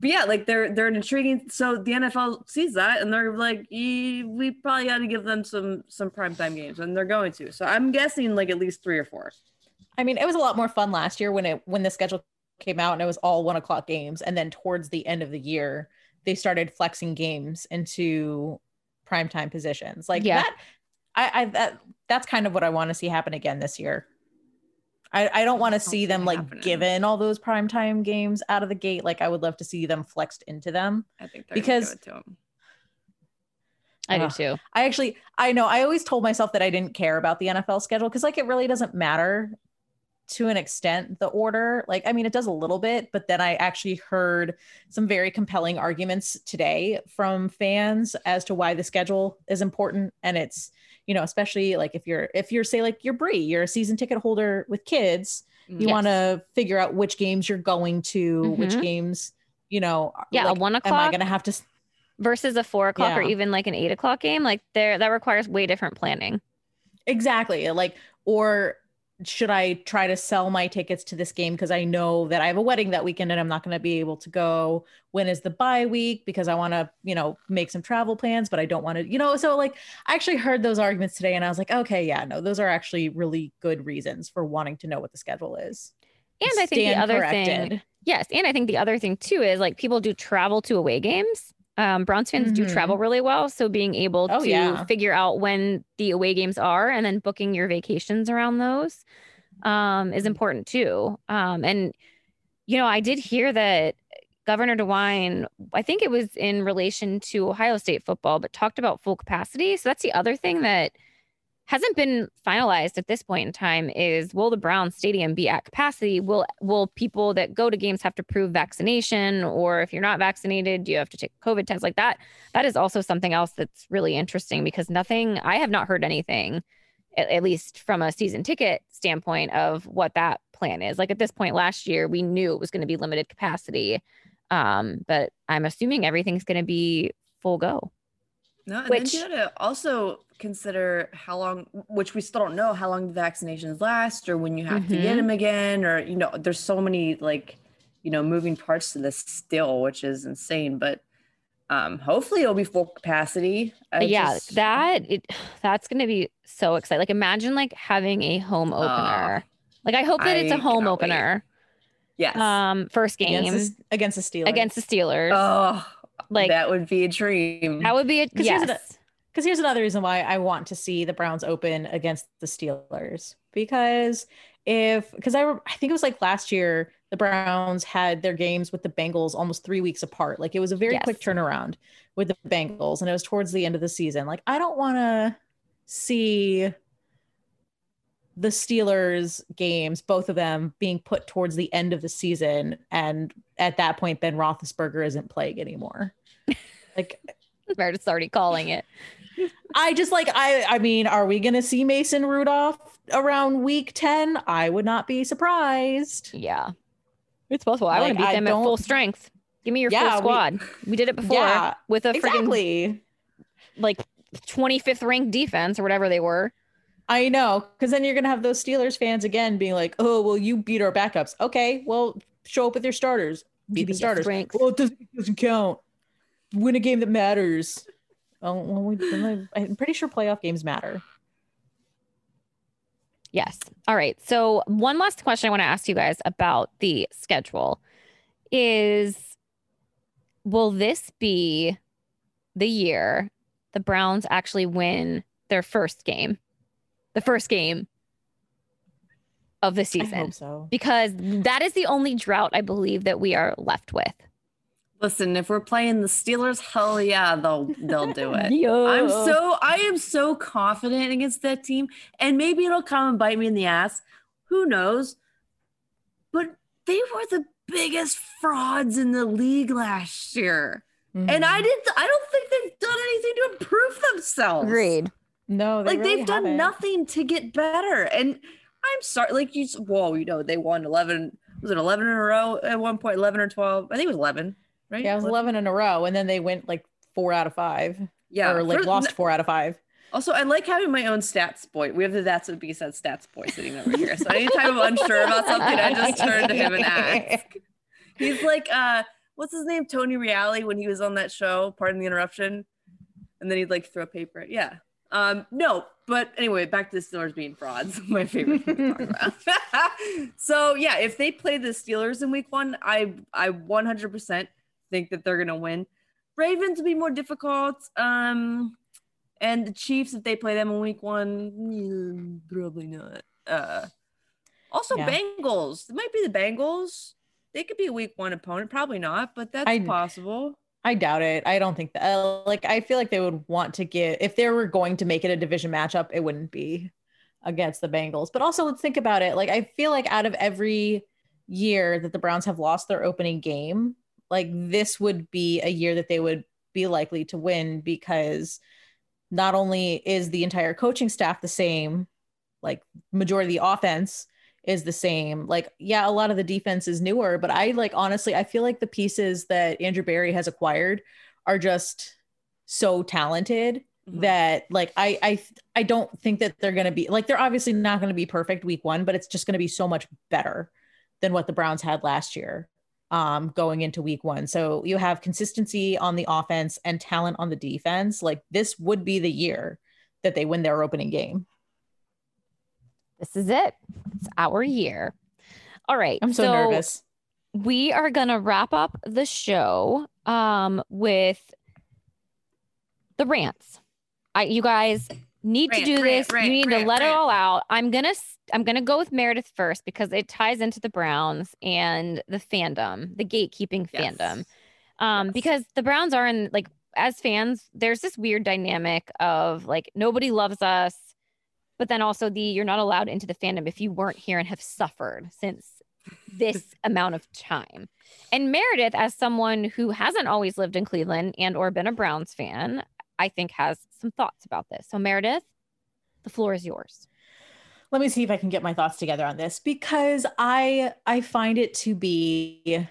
but yeah, like they're they're an intriguing. So the NFL sees that and they're like, "Eh, we probably got to give them some some primetime games, and they're going to. So I'm guessing like at least three or four. I mean, it was a lot more fun last year when it when the schedule came out and it was all one o'clock games, and then towards the end of the year, they started flexing games into primetime positions. Like Yeah. that, I, I that that's kind of what I want to see happen again this year. I, I don't want to see see them like happening. given all those primetime games out of the gate. Like I would love to see them flexed into them. I think they're Because- give it to 'em. I do too. I actually, I know, I always told myself that I didn't care about the NFL schedule because, like, it really doesn't matter to an extent, the order. Like, I mean, it does a little bit, but then I actually heard some very compelling arguments today from fans as to why the schedule is important. And it's, you know, especially like if you're, if you're, say, like, you're Brie, you're a season ticket holder with kids, you Yes. want to figure out which games you're going to, which Mhm. games, you know, Yeah, like, a one am I o'clock going to have to versus a four o'clock or even like an eight o'clock game. Like there that requires way different planning. Exactly. Like, or should I try to sell my tickets to this game because I know that I have a wedding that weekend and I'm not going to be able to go? When is the bye week? Because I want to, you know, make some travel plans, but I don't want to, you know. So, like, I actually heard those arguments today and I was like, okay, yeah, no, those are actually really good reasons for wanting to know what the schedule is. And I think the Stand other thing. Yes, and I think the other thing too is like people do travel to away games. Um, Browns fans do Mhm. travel really well, so being able Oh, to yeah. figure out when the away games are and then booking your vacations around those um, is important too. Um, and you know, I did hear that Governor DeWine, I think it was in relation to Ohio State football, but talked about full capacity. So that's the other thing that hasn't been finalized at this point in time is will the Brown Stadium be at capacity? Will will people that go to games have to prove vaccination or if you're not vaccinated, do you have to take COVID test like that? That is also something else that's really interesting because nothing I have not heard anything at, at least from a season ticket standpoint of what that plan is. Like at this point last year, we knew it was going to be limited capacity. Um, but I'm assuming everything's going to be full go. No, and Which- then you gotta also consider how long, which we still don't know how long the vaccinations last, or when you have to get Mhm. them again, or you know, there's so many like, you know, moving parts to this still, which is insane. But um, hopefully it'll be full capacity. I yeah, just- that it, that's going to be so exciting. Like imagine like having a home opener. like I hope that it's a home cannot wait. opener. yes. Um, first game against the, against the Steelers. against the Steelers. oh, like that, that would be a dream. That would be a 'Cause here's the- yes. Because here's another reason why I want to see the Browns open against the Steelers. Because if, because I, I think it was like last year, the Browns had their games with the Bengals almost three weeks apart. Like it was a very quick Yes. turnaround with the Bengals, and it was towards the end of the season. Like I don't want to see the Steelers games, both of them being put towards the end of the season, and at that point, Ben Roethlisberger isn't playing anymore. Like Meredith's already calling it. I just like I I mean, are we gonna see Mason Rudolph around week 10? I would not be surprised. Yeah. It's possible. I want to beat I them at full strength. Give me your Yeah, full squad. We, did it before Yeah, with a friggin' Exactly. like 25th ranked defense or whatever they were. I know, because then you're gonna have those Steelers fans again being like, "Oh, well, you beat our backups." Okay, well, show up with your starters. Beat the starters. Well, it doesn't, it doesn't count. Win a game that matters. Oh, well, we, I'm pretty sure playoff games matter. Yes. All right. So, one last question I want to ask you guys about the schedule is Will this be the year the Browns actually win their first game? The first game of the I season? hope so. Because that is the only drought I believe that we are left with. Listen, if we're playing the Steelers, hell yeah, they'll they'll do it. Yeah. I'm so I am so confident against that team, and maybe it'll come and bite me in the ass. Who knows? But they were the biggest frauds in the league last year, and Mhm. I didn't. I don't think they've done anything to improve themselves. agreed. no, they Like really they've done haven't. nothing to get better, and I'm sorry. Like you, whoa, you know they won eleven. Was it eleven in a row at one point? Eleven or twelve? I think it was eleven. Right? Yeah, it was 11 in a row, and then they went like four out of five, Yeah, or like for- lost four out of five. Also, I like having my own stats boy. We have the That's What B Said stats boy sitting over here. So anytime I'm unsure about something, I just turn to him and ask. He's like, uh, what's his name? Tony Reali when he was on that show, pardon the interruption. And then he'd like throw paper at yeah. Um, no, but anyway, back to the Steelers being frauds. My favorite thing to talk about. so yeah, if they play the Steelers in week one, I I 100% think that they're gonna win. Ravens will be more difficult. Um, and the Chiefs, if they play them in week one, mm, probably not. Uh, also, Yeah. Bengals. It might be the Bengals. They could be a week one opponent. Probably not, but that's I- possible. I doubt it. I don't think that. Uh, like, I feel like they would want to get if they were going to make it a division matchup, it wouldn't be against the Bengals. But also, let's think about it. Like, I feel like out of every year that the Browns have lost their opening game, like this would be a year that they would be likely to win because not only is the entire coaching staff the same, like majority of the offense is the same. Like, yeah, a lot of the defense is newer, but I like honestly, I feel like the pieces that Andrew Berry has acquired are just so talented Mhm. that like I I I don't think that they're gonna be like they're obviously not gonna be perfect week one, but it's just gonna be so much better than what the Browns had last year um going into week one. So you have consistency on the offense and talent on the defense. Like this would be the year that they win their opening game. This is it. It's our year. All right. I'm so, nervous. we are gonna wrap up the show um with the rants. I you guys need to do this. you need to let it all out. I'm gonna I'm gonna go with Meredith first because it ties into the Browns and the fandom, the gatekeeping Yes. fandom. Um, Yes. because the Browns are in like as fans, there's this weird dynamic of like nobody loves us, but then also the you're not allowed into the fandom if you weren't here and have suffered since this amount of time. And Meredith, as someone who hasn't always lived in Cleveland and or been a Browns fan, I think has some thoughts about this. So Meredith, the floor is yours. let me see if I can get my thoughts together on this because I I find it to be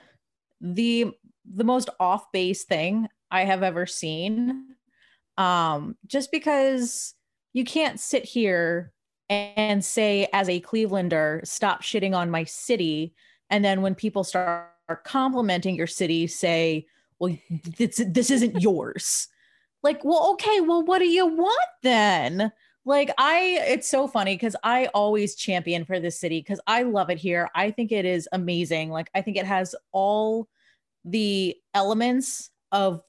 the the most off base thing I have ever seen. Um, just because you can't sit here and say as a Clevelander, stop shitting on my city, and then when people start complimenting your city, say, well, this this isn't yours. Like, well, okay, well, what do you want then? like i it's so funny because i always champion for this city because i love it here. I think it is amazing. Like i think it has all the elements of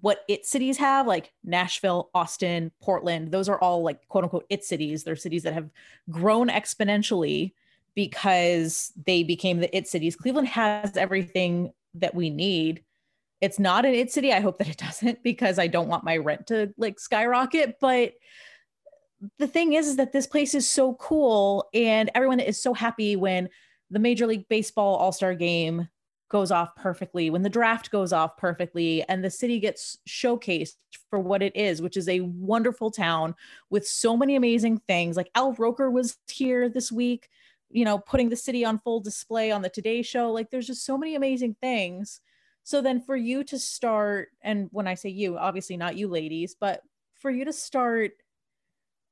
what it cities have like nashville austin portland. Those are all like quote unquote it cities. They're cities that have grown exponentially because they became the it cities. Cleveland has everything that we need it's not an it city. I hope that it doesn't because i don't want my rent to like skyrocket but the thing is, is that this place is so cool and everyone is so happy when the major league baseball all-star game goes off perfectly when the draft goes off perfectly and the city gets showcased for what it is which is a wonderful town with so many amazing things. Like al roker was here this week you know putting the city on full display on the today show. Like there's just so many amazing things so then for you to start and when i say you obviously not you ladies but for you to start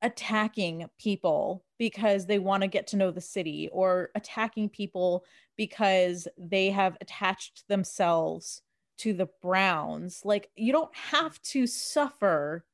attacking people because they want to get to know the city or attacking people because they have attached themselves to the Browns. Like, you don't have to suffer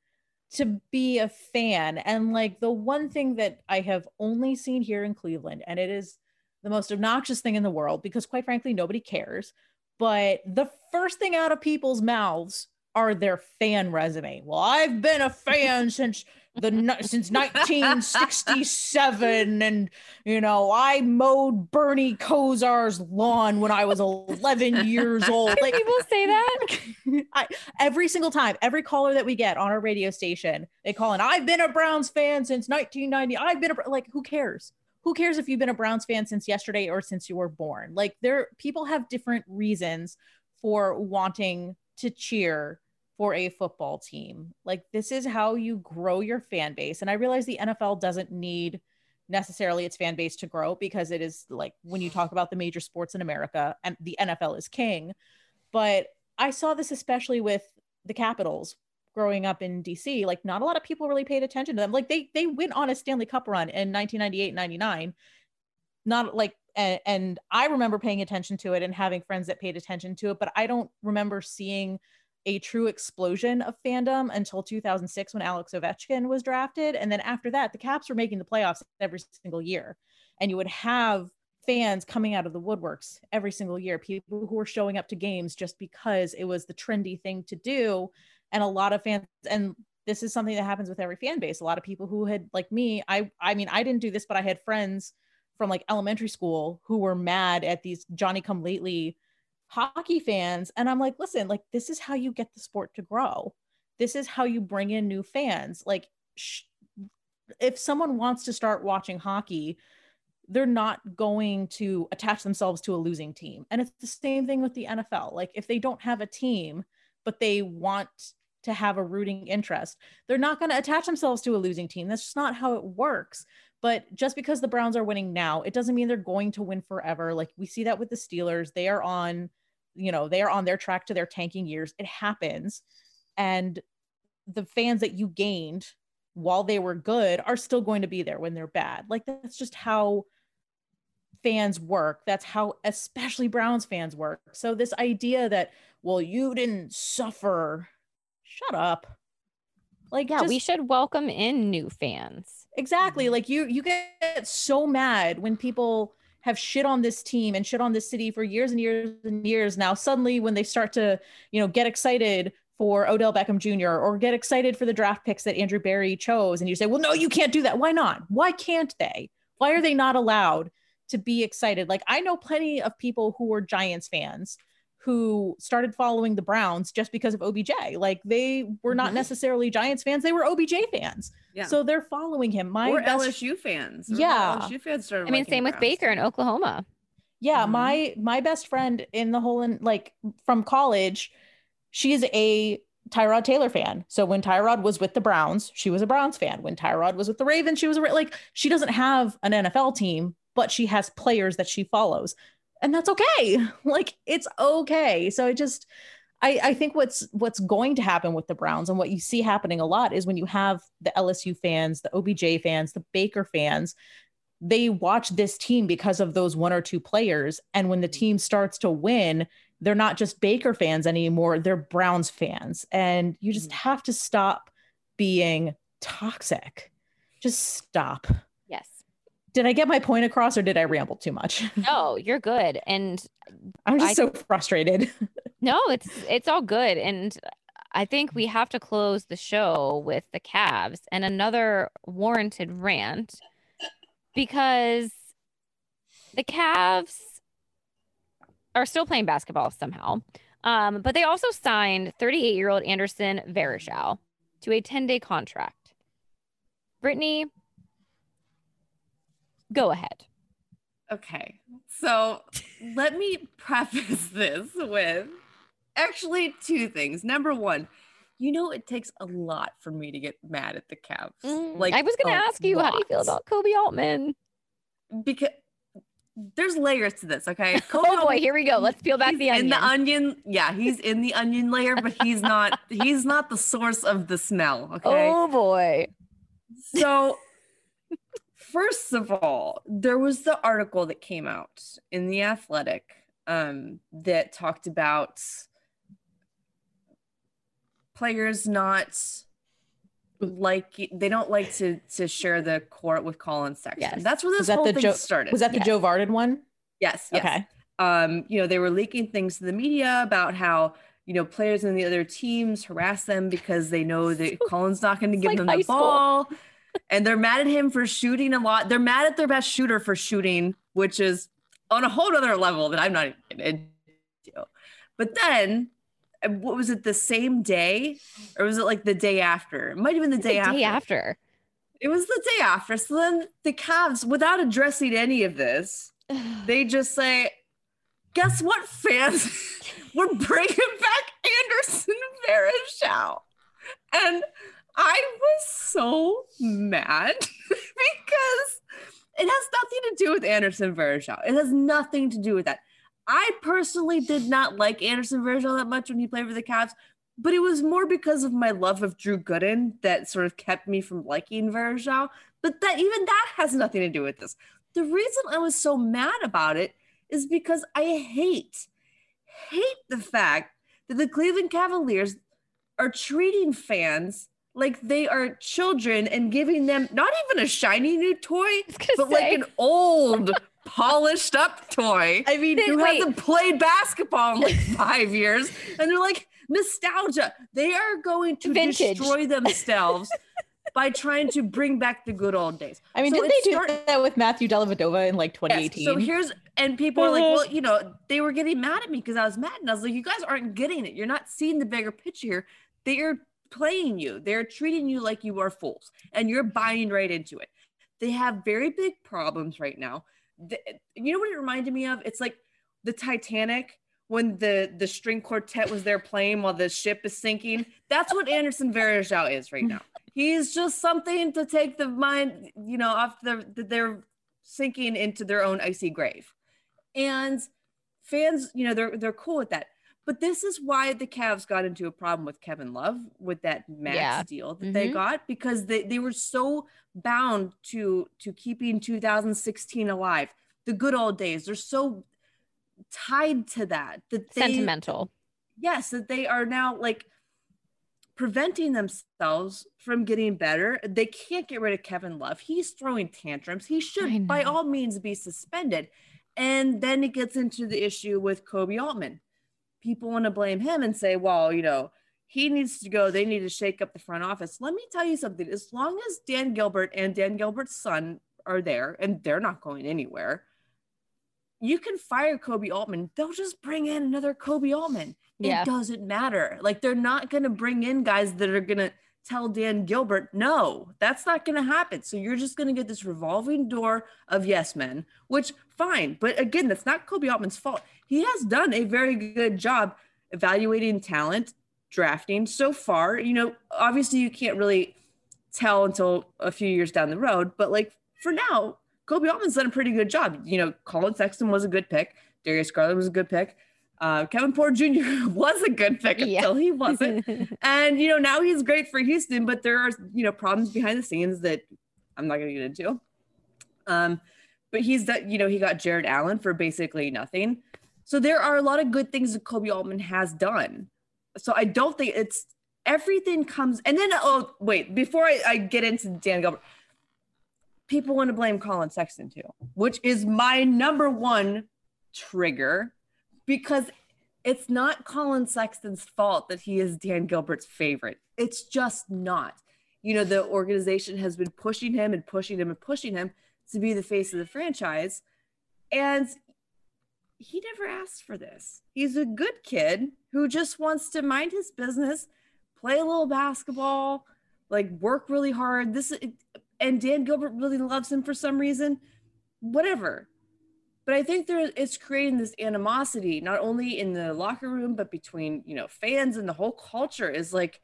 to be a fan. And like, the one thing that I have only seen here in Cleveland, and it is the most obnoxious thing in the world because, quite frankly, nobody cares. But the first thing out of people's mouths are their fan resume. Well, I've been a fan since the since 1967 and you know I mowed Bernie Kosar's lawn when I was 11 years old like People say that. I, every single time every caller that we get on our radio station they call in I've been a Browns fan since 1990 I've been a like who cares who cares if you've been a Browns fan since yesterday or since you were born like there people have different reasons for wanting to cheer for a football team. Like this is how you grow your fan base. And I realize the NFL doesn't need necessarily its fan base to grow because it is like when you talk about the major sports in America and the NFL is king. But I saw this especially with the Capitals growing up in DC. Like not a lot of people really paid attention to them. Like they they went on a Stanley Cup run in 1998, 99. Not like and, and I remember paying attention to it and having friends that paid attention to it, but I don't remember seeing a true explosion of fandom until 2006 when Alex Ovechkin was drafted. And then after that, the Caps were making the playoffs every single year. And you would have fans coming out of the woodworks every single year, people who were showing up to games just because it was the trendy thing to do. And a lot of fans, and this is something that happens with every fan base. A lot of people who had, like me, I, I mean, I didn't do this, but I had friends from like elementary school who were mad at these Johnny come lately hockey fans and i'm like listen like this is how you get the sport to grow this is how you bring in new fans like sh- if someone wants to start watching hockey they're not going to attach themselves to a losing team and it's the same thing with the nfl like if they don't have a team but they want to have a rooting interest they're not going to attach themselves to a losing team that's just not how it works but just because the Browns are winning now, it doesn't mean they're going to win forever. Like we see that with the Steelers. They are on, you know, they are on their track to their tanking years. It happens. And the fans that you gained while they were good are still going to be there when they're bad. Like that's just how fans work. That's how especially Browns fans work. So this idea that, well, you didn't suffer, shut up. Like Yeah, just- we should welcome in new fans. Exactly. Mm-hmm. Like you you get so mad when people have shit on this team and shit on this city for years and years and years now suddenly when they start to, you know, get excited for Odell Beckham Jr. or get excited for the draft picks that Andrew Berry chose. And you say, well, no, you can't do that. Why not? Why can't they? Why are they not allowed to be excited? Like, I know plenty of people who are Giants fans who started following the Browns just because of OBJ. Like, they were not Mhm. necessarily Giants fans, they were OBJ fans. Yeah. So they're following him. My or best LSU fans. Remember Yeah. LSU fans started. I mean, same with Browns. Baker in Oklahoma. yeah Mhm. my my best friend in the whole in like from college she's a tyrod taylor fan so when tyrod was with the browns she was a browns fan when tyrod was with the ravens she was a like she doesn't have an nfl team but she has players that she follows and that's okay like it's okay so I just I, I think what's what's going to happen with the Browns and what you see happening a lot is when you have the LSU fans, the OBJ fans, the Baker fans, they watch this team because of those one or two players. And when the team starts to win, they're not just Baker fans anymore, they're Browns fans. And you just mm. have to stop being toxic. Just stop. Did I get my point across or did I ramble too much? No, you're good. And I'm just I- so frustrated. no, it's it's all good. And I think we have to close the show with the Cavs and another warranted rant because the Cavs are still playing basketball somehow. Um, but they also signed 38 year old Anderson Varejao to a 10 day contract. Brittany, go ahead. Okay. So let me preface this with actually two things. Number one, you know, it takes a lot for me to get mad at the Cavs. Mm, I was going to ask you, how do you feel about Koby Altman? because there's layers to this, okay? Koby Oh boy, Altman- here we go. Let's peel back the onion. In the onion, yeah, he's in the onion layer, but he's not he's not the source of the smell, okay? Oh boy. So, first of all, there was the article that came out in the Athletic um, that talked about players not like they don't like to to share the court with Collin Sexton. Yes. That's where this Was that whole the thing Jo- started. Was that the Yes. Joe Vardon one? yes, yes. Okay. Um, you know, they were leaking things to the media about how you know players in the other teams harass them because they know that Collin's not going to give like them the school. And they're mad at him for shooting a lot. They're mad at their best shooter for shooting, which is on a whole other level that I'm not even into. But then, uh, what was it? The same day, or was it like the day after? It might have been the The day, day after. after. It was the day after. So then the Cavs, without addressing any of this, they just say, guess what, fans? We're bringing back Anderson Varejao. And I was so mad because it has nothing to do with Anderson Varejao. It has nothing to do with that. I personally did not like Anderson Varejao that much when he played for the Cavs, but it was more because of my love of Drew Gooden that sort of kept me from liking Varejao. But that even that has nothing to do with this. The reason I was so mad about it is because I hate, hate the fact that the Cleveland Cavaliers are treating fans like they are children and giving them not even a shiny new toy, I was gonna but say, like an old, polished up toy I mean, who hasn't played basketball in like five years. And they're like, nostalgia. They are going to Vintage. destroy themselves by trying to bring back the good old days. I mean, So didn't they do start- that with Matthew Dellavedova in like Yes, 2018? So here's, and people are like, Uh-huh. well, you know, they were getting mad at me because I was mad. And I was like, you guys aren't getting it. You're not seeing the bigger picture here. They are playing you, they're treating you like you are fools, and you're buying right into it. They have very big problems right now. The- you know what it reminded me of? It's like the Titanic when the the string quartet was there playing while the ship is sinking. That's what Anderson Varejao is right now. He's just something to take the mind, you know, off the that they're sinking into their own icy grave. And fans, you know, they're they're cool with that. But this is why the Cavs got into a problem with Kevin Love with that max Yeah. deal that they Mhm. got because they, they were so bound to to keeping 2016 alive. The good old days. They're so tied to that that they sentimental. yes that they are now like preventing themselves from getting better they can't get rid of kevin love he's throwing tantrums he should by all means be suspended and then it gets into the issue with koby altman people want to blame him and say well you know he needs to go. They need to shake up the front office. Let me tell you something. As long as Dan Gilbert and Dan Gilbert's son are there, and they're not going anywhere, you can fire Koby Altman. They'll just bring in another Koby Altman. Yeah. It doesn't matter. Like they're not going to bring in guys that are going to tell Dan Gilbert, no, that's not going to happen. So you're just going to get this revolving door of yes men, which fine. But again, that's not Koby Altman's fault. He has done a very good job evaluating talent, drafting so far. You know, obviously you can't really tell until a few years down the road, but like for now, Koby Altman's done a pretty good job. You know, Collin Sexton was a good pick. Darius Garland was a good pick. Uh, Kevin Porter Jr. was a good pick Yeah. until he wasn't. and, you know, now he's great for Houston, but there are, you know, problems behind the scenes that I'm not going to get into. Um, but he's that, you know, he got Jarrett Allen for basically nothing. So there are a lot of good things that Koby Altman has done. So I don't think it's everything comes. And then, oh, wait, before I, I get into Dan Gilbert, people want to blame Collin Sexton too, which is my number one trigger because it's not Collin Sexton's fault that he is Dan Gilbert's favorite. It's just not. You know, the organization has been pushing him and pushing him and pushing him to be the face of the franchise. And he never asked for this. He's a good kid who just wants to mind his business, play a little basketball, like work really hard. This and Dan Gilbert really loves him for some reason. Whatever. But I think there it's creating this animosity, not only in the locker room, but between you know fans and the whole culture is like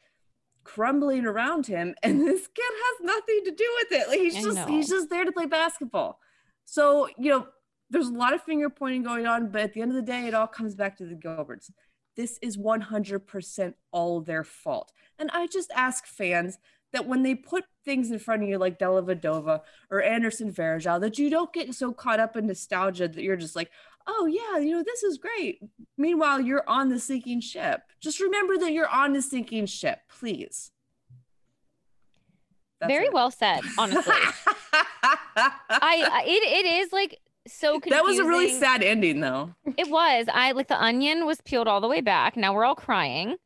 crumbling around him. And this kid has nothing to do with it. Like he's I just know. he's just there to play basketball. So, you know, there's a lot of finger pointing going on, but at the end of the day, it all comes back to the Gilberts. This is 100% all their fault. And I just ask fans that when they put things in front of you like Dellavedova or Anderson Varejao, that you don't get so caught up in nostalgia that you're just like, oh yeah, you know, this is great. Meanwhile, you're on the sinking ship. Just remember that you're on the sinking ship, please. That's Very it. well said, honestly. I, it, it is like so confusing. that was a really sad ending though. It was. I like the onion was peeled all the way back. Now we're all crying.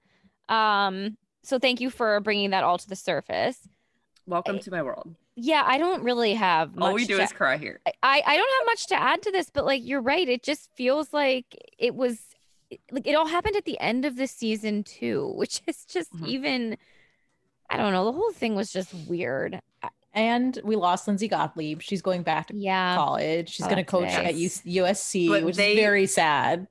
Um so thank you for bringing that all to the surface. Welcome I- to my world. Yeah, I don't really have much All we do to- is cry here. I I don't have much to add to this, but like you're right, it just feels like it was like it all happened at the end of the season too, which is just Mhm. even I don't know, the whole thing was just weird. And we lost Lindsay Gottlieb. She's going back to Yeah. college. She's Oh, going to coach at nice. U- USC, But which they- is very sad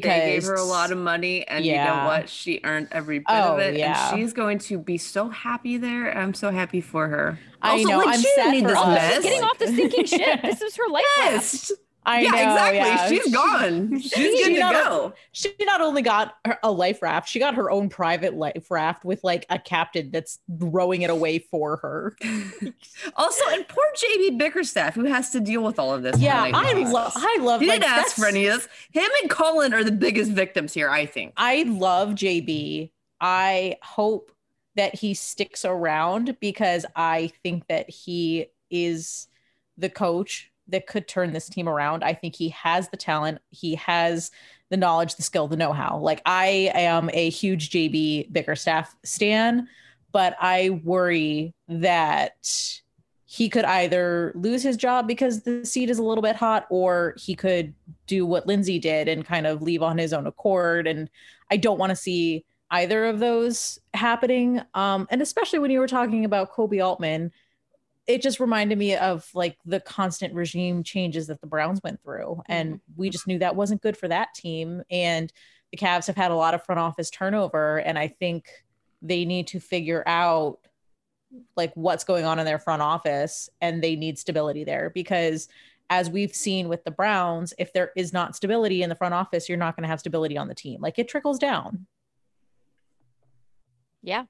because they gave her a lot of money, and you know what? She earned every bit Oh, of it, yeah. and she's going to be so happy there. I'm so happy for her. I Also, know, like, I'm she sad for this us. Mess. she's getting off the sinking ship. This is her life raft. Yes, I yeah, know, exactly. yeah. She's gone. She's She good to not- go. She not only got her, a life raft, she got her own private life raft with like a captain that's rowing it away for her. Also, and poor JB Bickerstaff, who has to deal with all of this. Yeah, I love. I love. He like, didn't ask for any of this. Him and Collin are the biggest victims here, I think. I love JB. I hope that he sticks around because I think that he is the coach that could turn this team around. I think he has the talent, he has the knowledge, the skill, the know-how. Like I am a huge JB Bickerstaff stan, but I worry that he could either lose his job because the seat is a little bit hot or he could do what Lindsay did and kind of leave on his own accord and I don't want to see either of those happening. Um, and especially when you were talking about Koby Altman, it just reminded me of like the constant regime changes that the Browns went through. And mm-hmm. we just knew that wasn't good for that team. And the Cavs have had a lot of front office turnover. And I think they need to figure out like what's going on in their front office and they need stability there because as we've seen with the Browns, if there is not stability in the front office, you're not going to have stability on the team. Like it trickles down. Yeah.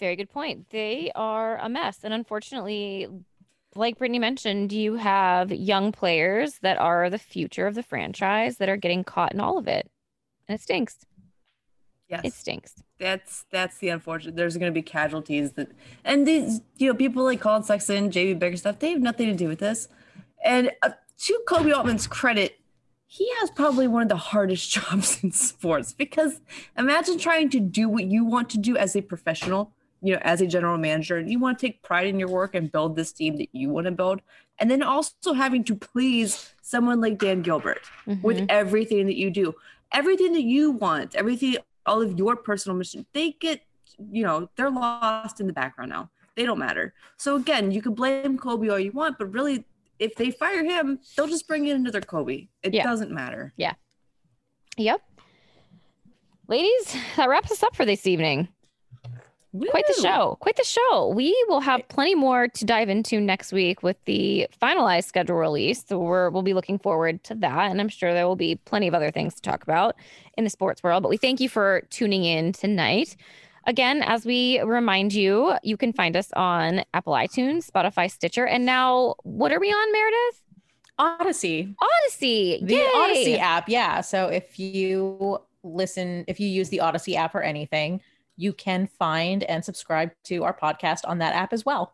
Very good point. They are a mess. And unfortunately, like Brittany mentioned, you have young players that are the future of the franchise that are getting caught in all of it. And it stinks. Yes. It stinks. that's that's the unfortunate. There's going to be casualties that, and these you know people like Collin Sexton, JB Bickerstaff, they have nothing to do with this. And uh, to Koby Altman's credit, he has probably one of the hardest jobs in sports because imagine trying to do what you want to do as a professional, you know, as a general manager, and you want to take pride in your work and build this team that you want to build, and then also having to please someone like Dan Gilbert with Mhm. everything that you do, everything that you want, everything, all of your personal mission, they get, you know, they're lost in the background now. They don't matter. So again, you can blame Koby all you want, but really, if they fire him, they'll just bring in another Koby. It Yeah. doesn't matter. Yeah. Yep. Ladies, that wraps us up for this evening. Quite the show. Quite the show. We will have plenty more to dive into next week with the finalized schedule release. So we're, we'll be looking forward to that. And I'm sure there will be plenty of other things to talk about in the sports world. But we thank you for tuning in tonight. Again, as we remind you, you can find us on Apple iTunes, Spotify, Stitcher, and now what are we on, Meredith? Audacy. Audacy. The Yay! Audacy app, yeah. So if you listen, if you use the Audacy app or anything, you can find and subscribe to our podcast on that app as well.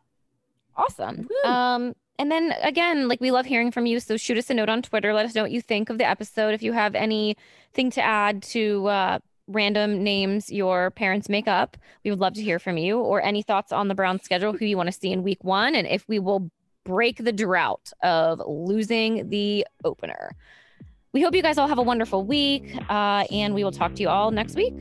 Awesome. Woo. Um, and then again, like we love hearing from you. So shoot us a note on Twitter. Let us know what you think of the episode. If you have anything to add to uh, random names your parents make up, we would love to hear from you. Or any thoughts on the Brown schedule, who you want to see in week one, and if we will break the drought of losing the opener. We hope you guys all have a wonderful week, uh, and we will talk to you all next week.